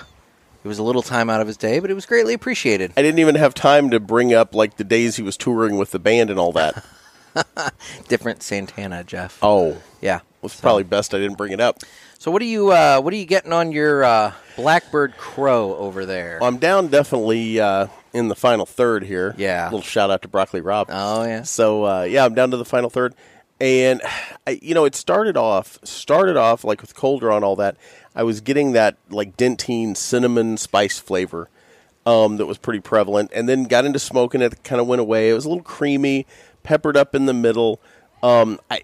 it was a little time out of his day, but it was greatly appreciated. I didn't even have time to bring up like the days he was touring with the band and all that. (laughs) (laughs) Different Santana, Jeff. Oh, Yeah. it's probably best I didn't bring it up. So what are you uh, what are you getting on your uh, Blackbird Crow over there? I'm down definitely uh, in the final third here. Yeah. little shout out to Broccoli Rob. oh yeah. So uh, yeah, I'm down to the final third, and I, you know it started off started off like with cold draw and all that. I was getting that like Dentyne cinnamon spice flavor um, that was pretty prevalent, and then got into smoking it. Kind of went away. It was a little creamy, peppered up in the middle. Um, I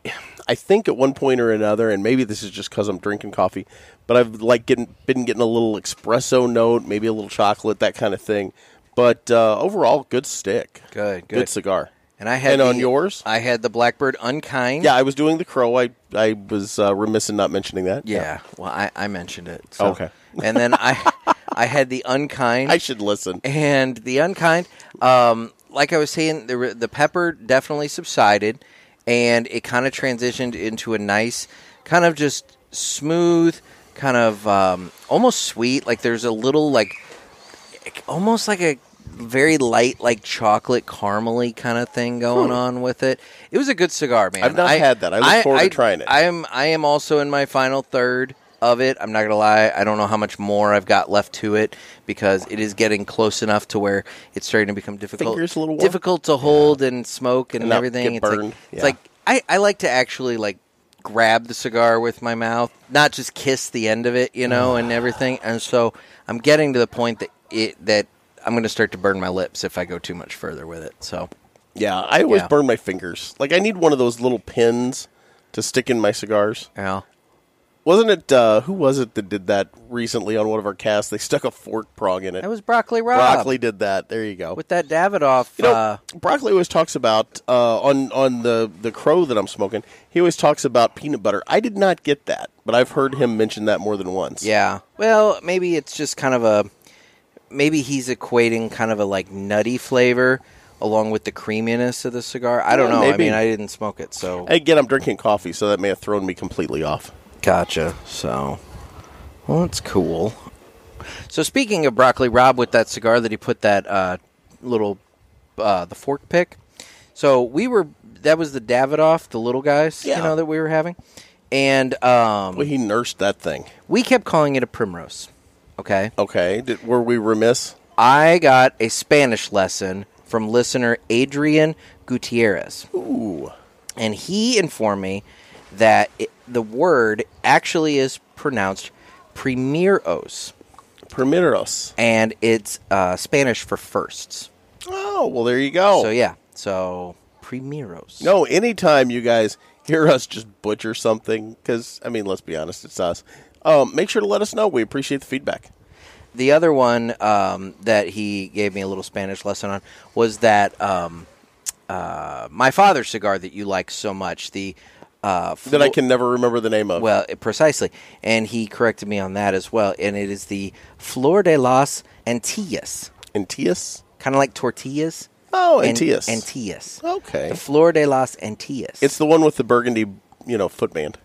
I think at one point or another, and maybe this is just because I'm drinking coffee, but I've like getting been getting a little espresso note, maybe a little chocolate, that kind of thing. But uh, overall, good stick, Good, good good. cigar. And I had And on yours? I had the Blackbird Unkind. Yeah, I was doing the crow. I I was uh, remiss in not mentioning that. Yeah. Well, I, I mentioned it. So. Okay. (laughs) and then I I had the Unkind. I should listen. and the unkind um, like i was saying the, the pepper definitely subsided and it kind of transitioned into a nice kind of just smooth kind of um, almost sweet. Like there's a little like almost like a very light like chocolate caramely kind of thing going on with it. It was a good cigar man. I've not had that. I look forward to trying it. i am i am also in my final third of it i'm not gonna lie i don't know how much more i've got left to it because it is getting close enough to where it's starting to become difficult Fingers a little warm? difficult to hold and smoke and, And not everything get it's burned. like it's Yeah. like I, I like to actually like grab the cigar with my mouth not just kiss the end of it you know and mm. everything and so i'm getting to the point that it that i'm going to start to burn my lips if i go too much further with it so Yeah, I always Yeah. burn my fingers. Like I need one of those little pins to stick in my cigars. yeah Wasn't it? Uh, who was it that did that recently on one of our casts? They stuck a fork prong in it. that was broccoli rob Broccoli did that. There you go. with that davidoff You know, uh, broccoli always talks about uh, on on the the crow that I'm smoking. He always talks about peanut butter. I did not get that, but I've heard him mention that more than once. Yeah. Well, maybe it's just kind of a maybe he's equating kind of a like nutty flavor along with the creaminess of the cigar. I don't Yeah, know. I maybe. mean, I didn't smoke it, so Again, I'm drinking coffee, so that may have thrown me completely off. Gotcha. So, well, that's cool. So, speaking of broccoli, Rob, with that cigar that he put that uh, little uh, the fork pick. So we were that was the Davidoff, the little guys, Yeah. you know, that we were having, and um, Well, he nursed that thing. we kept calling it a primrose. Okay. Okay, did, were we remiss? I got a Spanish lesson from listener Adrian Gutierrez, Ooh, and he informed me that it, the word actually is pronounced primeros, Primeros. and it's uh, Spanish for firsts. Oh, well, there you go. So yeah, so primeros. No, anytime you guys hear us just butcher something, because, I mean, let's be honest, it's us, um, make sure to let us know. We appreciate the feedback. The other one um, that he gave me a little Spanish lesson on was that um, uh, my father's cigar that you like so much, the uh, that I can never remember the name of. Well, precisely, and he corrected me on that as well. And it is the Flor de las Antillas, Antillas. kind of like tortillas. Oh, An- Antillas. Antillas. Okay. The Flor de las Antillas. It's the one with the burgundy, you know, footband.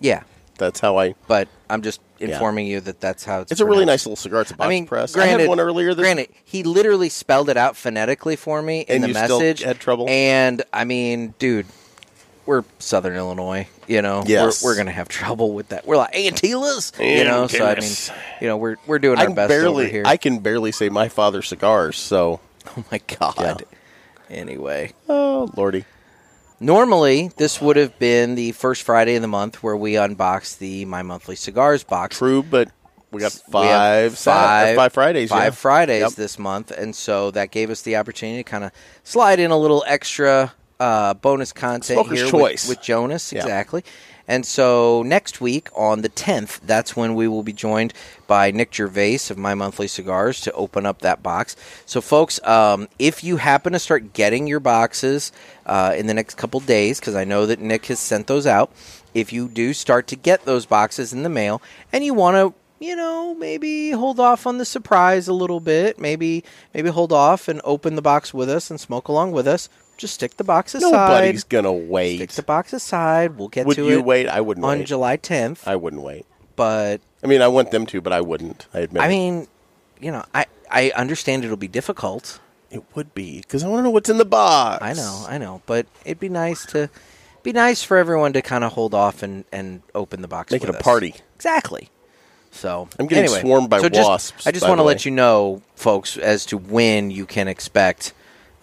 yeah, That's how I. but I'm just informing you that that's how it's. It's a really nice little cigar. It's a box I mean, press. granted, I had one earlier this. granted, he literally spelled it out phonetically for me in the message. had trouble? And I mean, dude, we're Southern Illinois. You know, Yes. we're, we're gonna have trouble with that. We're like Antillas, you mm, know. So I mean, you know, we're we're doing I our can best barely. over here. I can barely say my father cigars. So, (laughs) oh my god. Anyway, oh lordy. normally this would have been the first Friday of the month where we unbox the My Monthly Cigars box. True, but we got five, Sat- uh, five, five Fridays. five yeah. Fridays Yep. this month, and so that gave us the opportunity to kind of slide in a little extra uh, bonus content Smoker's here choice. With, with Jonas, Yeah. exactly. And so next week on the 10th, that's when we will be joined by Nick Gervais of My Monthly Cigars to open up that box. So, folks, um, if you happen to start getting your boxes uh, in the next couple days, because I know that Nick has sent those out, if you do start to get those boxes in the mail and you want to you know, maybe hold off on the surprise a little bit. Maybe maybe hold off and open the box with us and smoke along with us. Just stick the box aside. Nobody's gonna wait. Stick the box aside. We'll get Would to you wait? I wouldn't on wait. July 10th. I wouldn't wait. but I mean, I want them to, but I wouldn't. I admit. I it. mean, you know, I I understand it'll be difficult. it would be because I want to know what's in the box. I know, I know, but it'd be nice to be nice for everyone to kind of hold off and and open the box. Make it with a us. party. Exactly. So I'm getting anyway, swarmed by so just- wasps, I just by want to the let you know, folks, as to when you can expect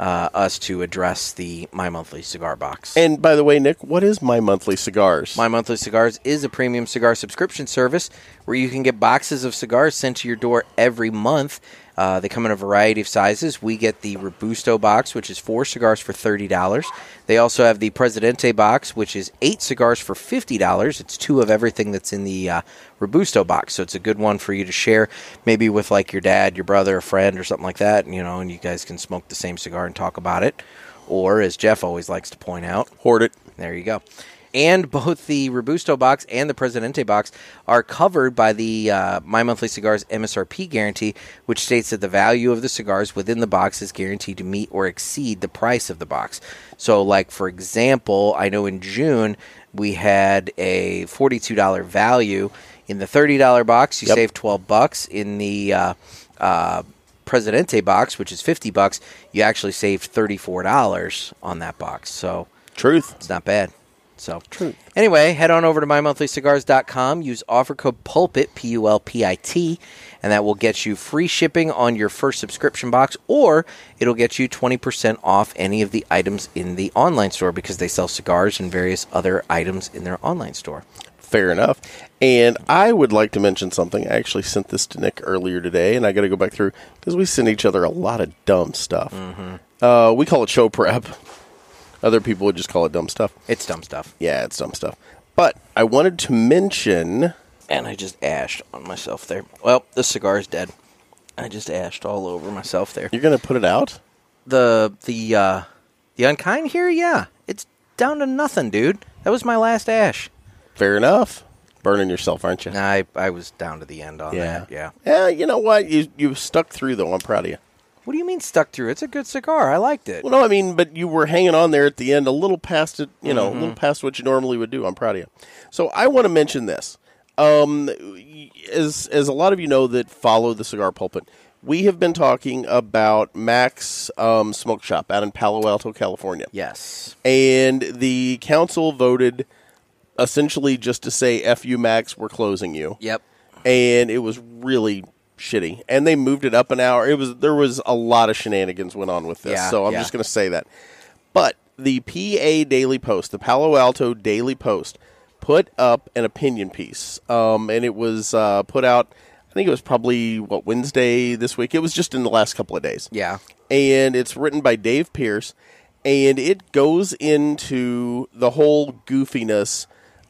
uh, us to address the My Monthly Cigar Box. And by the way, Nick, what is my monthly cigars? My Monthly Cigars is a premium cigar subscription service where you can get boxes of cigars sent to your door every month. Uh, they come in a variety of sizes. We get the Robusto box, which is four cigars for $30. They also have the Presidente box, which is eight cigars for $50. It's two of everything that's in the uh, Robusto box. So it's a good one for you to share, maybe with like your dad, your brother, a friend, or something like that. You know, and you guys can smoke the same cigar and talk about it. Or, as Jeff always likes to point out, Hoard it. there you go. And both the Robusto box and the Presidente box are covered by the uh, My Monthly Cigars MSRP guarantee, which states that the value of the cigars within the box is guaranteed to meet or exceed the price of the box. So, like for example, I know in June we had a forty-two dollar value in the thirty dollar box. You Yep. save twelve bucks in the. Uh, uh, Presidente box, which is fifty bucks, you actually saved thirty four dollars on that box. So Truth. it's not bad. So, True. anyway, head on over to mymonthlycigars.com. Use offer code PULPIT, P U L P I T, and that will get you free shipping on your first subscription box, or it'll get you 20% off any of the items in the online store because they sell cigars and various other items in their online store. Fair enough. And I would like to mention something. I actually sent this to Nick earlier today, and I got to go back through because we send each other a lot of dumb stuff. Mm-hmm. Uh, we call it show prep. Other people would just call it dumb stuff. It's dumb stuff. Yeah, it's dumb stuff. But I wanted to mention. And I just ashed on myself there. Well, the cigar is dead. I just ashed all over myself there. You're going to put it out? the the uh the unkind here yeah it's down to nothing dude that was my last ash Fair enough. Burning yourself, aren't you? I i was down to the end on that yeah Yeah, you know what? You you stuck through though. I'm proud of you. What do you mean stuck through it's a good cigar i liked it Well, no, I mean, but you were hanging on there at the end, a little past it, you know, a Mm-hmm. little past what you normally would do. I'm proud of you. So I want to mention this. Um, as as a lot of you know that follow the cigar pulpit, we have been talking about Max um, Smoke Shop out in Palo Alto, California, yes and the council voted essentially just to say "F you, Max, we're closing you." yep and it was really shitty. And they moved it up an hour. It was there was a lot of shenanigans went on with this. Yeah, so I'm yeah. just going to say that. But the PA Daily Post, the Palo Alto Daily Post, put up an opinion piece, um, and it was uh, put out. I think it was probably what Wednesday this week. It was just in the last couple of days yeah and it's written by Dave Pierce, and it goes into the whole goofiness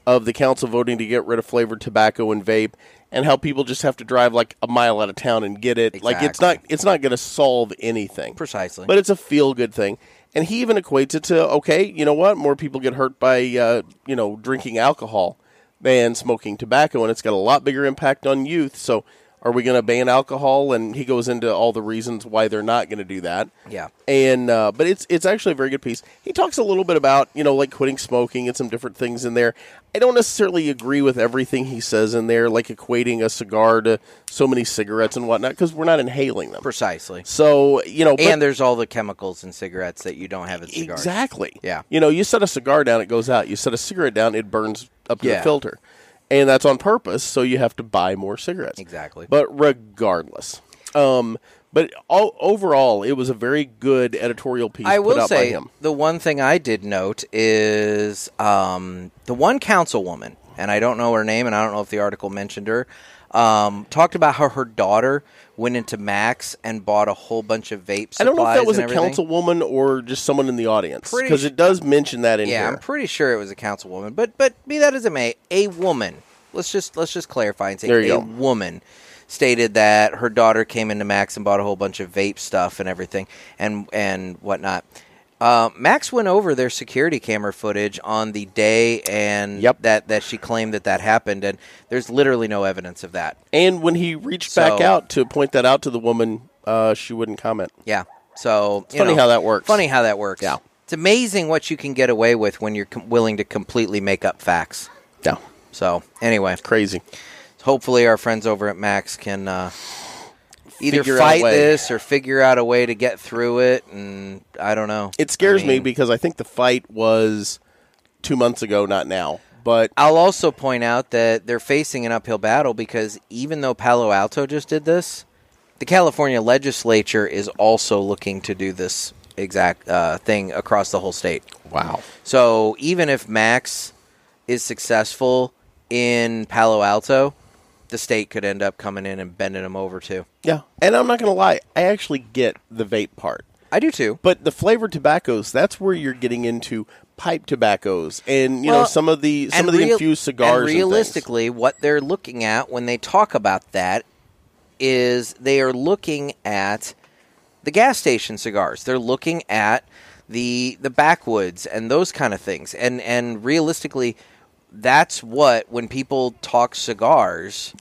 of the council voting to get rid of flavored tobacco and vape, and how people just have to drive like a mile out of town and get it. Like it's not it's not going to solve anything precisely but it's a feel good thing. And he even equates it to okay, you know what? More people get hurt by uh, you know drinking alcohol than smoking tobacco, and it's got a lot bigger impact on youth. So, are we going to ban alcohol? And he goes into all the reasons why they're not going to do that. Yeah. And uh, but it's it's actually a very good piece. He talks a little bit about you know like quitting smoking and some different things in there. I don't necessarily agree with everything he says in there, like equating a cigar to so many cigarettes and whatnot, because we're not inhaling them. Precisely. So you know, and there's all the chemicals in cigarettes that you don't have in cigars. Exactly. Yeah. You know, you set a cigar down, it goes out. You set a cigarette down, it burns up to Yeah. the filter. And that's on purpose, so you have to buy more cigarettes. Exactly. But regardless, um, but all, overall, it was a very good editorial piece I put will out by say the one thing I did note is um, the one councilwoman, and I don't know her name, and I don't know if the article mentioned her. Um, talked about how her daughter went into Max and bought a whole bunch of vape supplies. I don't know if that was a councilwoman or just someone in the audience because it does mention that in Yeah, here. I'm pretty sure it was a councilwoman, but but be that as it may, a woman. Let's just let's just clarify and say There you a go. woman stated that her daughter came into Max and bought a whole bunch of vape stuff and everything and and whatnot. Uh, Max went over their security camera footage on the day and Yep. that that she claimed that that happened, and there's literally no evidence of that. and when he reached back out to point that out to the woman, uh, she wouldn't comment. Yeah, so it's funny how that works. Funny how that works. Yeah. it's amazing what you can get away with when you're com- willing to completely make up facts. Yeah, So anyway, crazy. hopefully our friends over at Max can uh, either Figure out a fight way. this or figure out a way to get through it. And I don't know. It scares I me because I think the fight was two months ago, not now. But I'll also point out that they're facing an uphill battle because even though Palo Alto just did this, the California legislature is also looking to do this exact uh, thing across the whole state. wow, So even if Max is successful in Palo Alto, the state could end up coming in and bending them over too. yeah. And I'm not going to lie, I actually get the vape part, I do too. but the flavored tobaccos—that's where you're getting into pipe tobaccos and you know some of the some of the real- infused cigars. And and realistically, what they're looking at when they talk about that is they are looking at the gas station cigars. They're looking at the the backwoods and those kind of things. And and realistically, that's what when people talk cigars,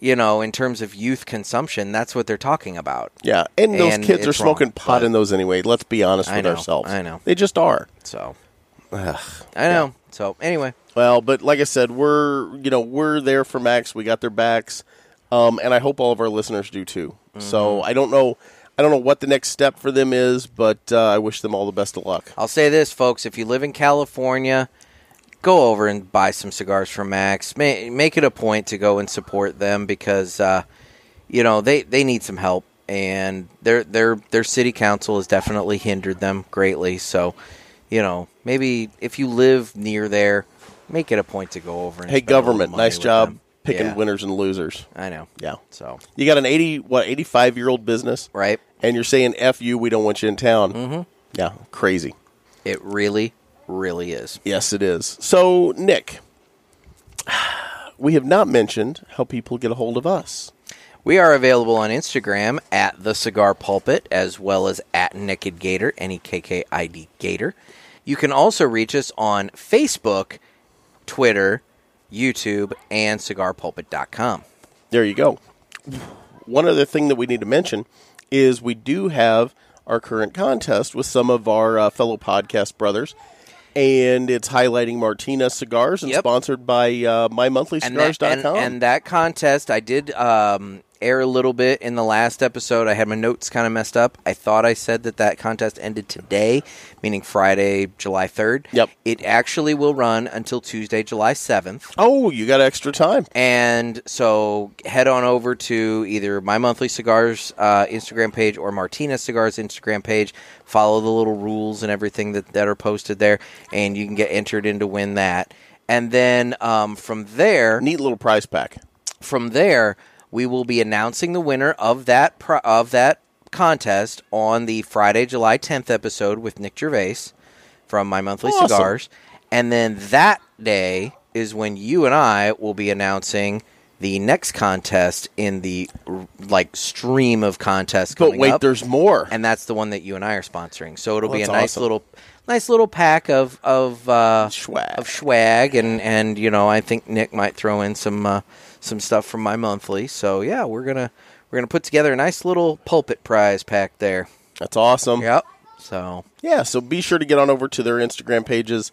you know, in terms of youth consumption, that's what they're talking about. yeah, and those and kids are it's wrong, smoking pot but- in those anyway. Let's be honest I with know, ourselves. I know. they just are. So Ugh. I know. So anyway, Well, but like I said, we're you know we're there for Max. We got their backs, um, and I hope all of our listeners do too. Mm-hmm. So I don't know, I don't know what the next step for them is, but uh, I wish them all the best of luck. I'll say this, folks: if you live in California, go over and buy some cigars from Max. Ma- Make it a point to go and support them because uh, you know they, they need some help, and their their their city council has definitely hindered them greatly. So, you know, maybe if you live near there, make it a point to go over. and Hey, government, nice job them. picking Yeah, winners and losers. I know. Yeah, So you got an eighty what eighty five year old business, right, and you're saying "f you," we don't want you in town. Mm-hmm. Yeah, crazy. it really, really is. Yes, it is. So, Nick, we have not mentioned how people get a hold of us. We are available on Instagram at the Cigar Pulpit as well as at Nekkid Gator, N E K K I D Gator. You can also reach us on Facebook, Twitter, YouTube, and cigarpulpit.com. There you go. One other thing that we need to mention is we do have our current contest with some of our uh, fellow podcast brothers, and it's highlighting Martinez cigars and Yep. sponsored by uh, And that, MyMonthlyCigars.com. and, and that contest, I did um, air a little bit in the last episode. I had my notes kind of messed up. I thought I said that that contest ended today, meaning Friday, July 3rd. Yep. It actually will run until Tuesday, July 7th. oh, you got extra time. And so head on over to either My Monthly Cigars uh, Instagram page or Martinez Cigars Instagram page. Follow the little rules and everything that, that are posted there, and you can get entered in to win that. And then um, from there, Neat little prize pack. from there, we will be announcing the winner of that pro- of that contest on the Friday, July 10th episode with Nick Gervais from My Monthly Awesome. Cigars. And then that day is when you and I will be announcing the next contest in the like stream of contests But wait, up, there's more. and that's the one that you and I are sponsoring. So it'll Oh, be a nice awesome. little, nice little pack of of uh, Swag. of swag, and and you know I think Nick might throw in some uh, some stuff from my monthly. So yeah, we're gonna we're gonna put together a nice little pulpit prize pack there. That's awesome. Yep. So Yeah, so be sure to get on over to their Instagram pages,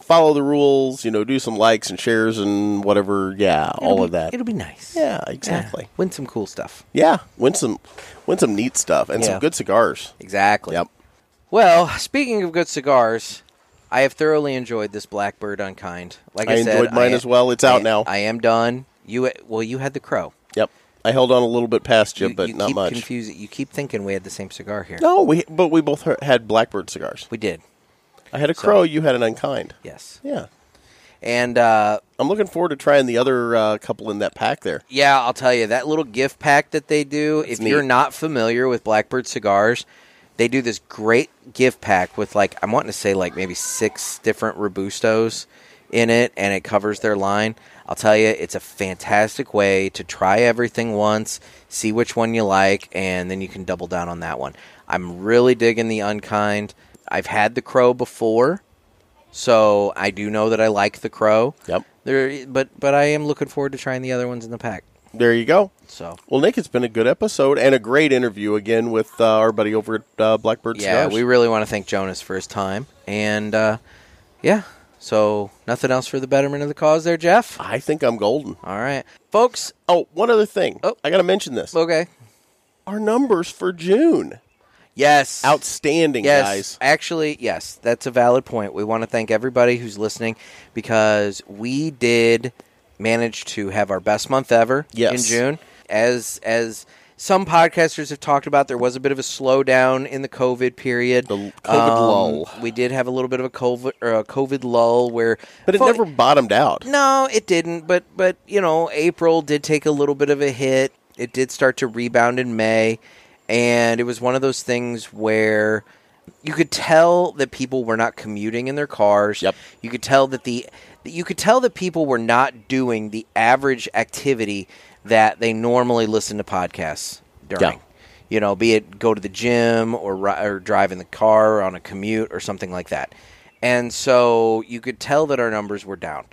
follow the rules, you know, do some likes and shares and whatever. Yeah, all it'll of be- that. It'll be nice. Yeah, exactly. Yeah, win some cool stuff. Yeah, win some, win some neat stuff and Yeah. some good cigars. Exactly. Yep. Well, speaking of good cigars, I have thoroughly enjoyed this Blackbird Unkind. Like I, I said, enjoyed mine I- as well. It's out I- now. I am done. You well, you had the crow. Yep. I held on a little bit past you, you, but you not keep much. Confusing. You keep thinking we had the same cigar here. No, we but we both had Blackbird cigars. We did. I had a crow. you had an unkind. Yes. Yeah. And uh, I'm looking forward to trying the other uh, couple in that pack there. yeah, I'll tell you that little gift pack that they do. That's if you're not familiar with Blackbird cigars, they do this great gift pack with like I'm wanting to say like maybe six different robustos in it, and it covers their line. I'll tell you, it's a fantastic way to try everything once, see which one you like, and then you can double down on that one. I'm really digging the Unkind. I've had the Crow before, so I do know that I like the Crow. Yep. There, but but I am looking forward to trying the other ones in the pack. There you go. So Well, Nick, it's been a good episode and a great interview again with uh, our buddy over at uh, Blackbird yeah, Cigars. we really want to thank Jonas for his time, and uh, yeah. So nothing else for the betterment of the cause, there, Jeff. I think I'm golden. All right, folks. Oh, one other thing. Oh. I got to mention this. Okay. Our numbers for June. Yes. Outstanding, Yes, guys. actually, yes, that's a valid point. We want to thank everybody who's listening because we did manage to have our best month ever Yes. in June. As as some podcasters have talked about, there was a bit of a slowdown in the COVID period. Um, The COVID lull. We did have a little bit of a COVID, or a COVID lull where, But it fo- never bottomed out. no, it didn't. But but you know, April did take a little bit of a hit. It did start to rebound in May, and it was one of those things where you could tell that people were not commuting in their cars. Yep. You could tell that the you could tell that people were not doing the average activity that they normally listen to podcasts during. Yeah. You know, be it go to the gym or or drive in the car on a commute or something like that. And so you could tell that our numbers were down.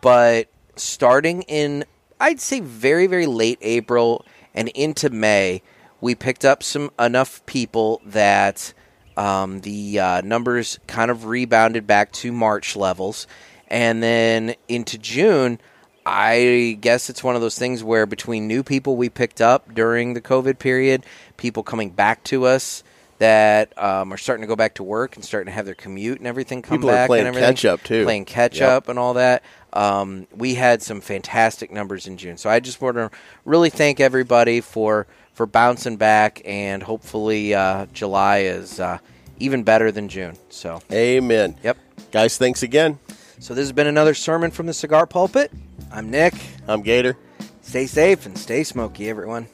But starting in I'd say very very late April and into May, we picked up some enough people that um, the uh, numbers kind of rebounded back to March levels, and then into June. I guess it's one of those things where between new people we picked up during the COVID period, people coming back to us that um, are starting to go back to work and starting to have their commute and everything come People are back playing and everything, catch up, too. playing catch Yep. up and all that. Um, we had some fantastic numbers in June, so I just want to really thank everybody for for bouncing back, and hopefully uh, July is uh, even better than June. So, Amen. yep. Guys, thanks again. So this has been another sermon from the Cigar Pulpit. I'm Nick. I'm Gator. Stay safe and stay smoky, everyone.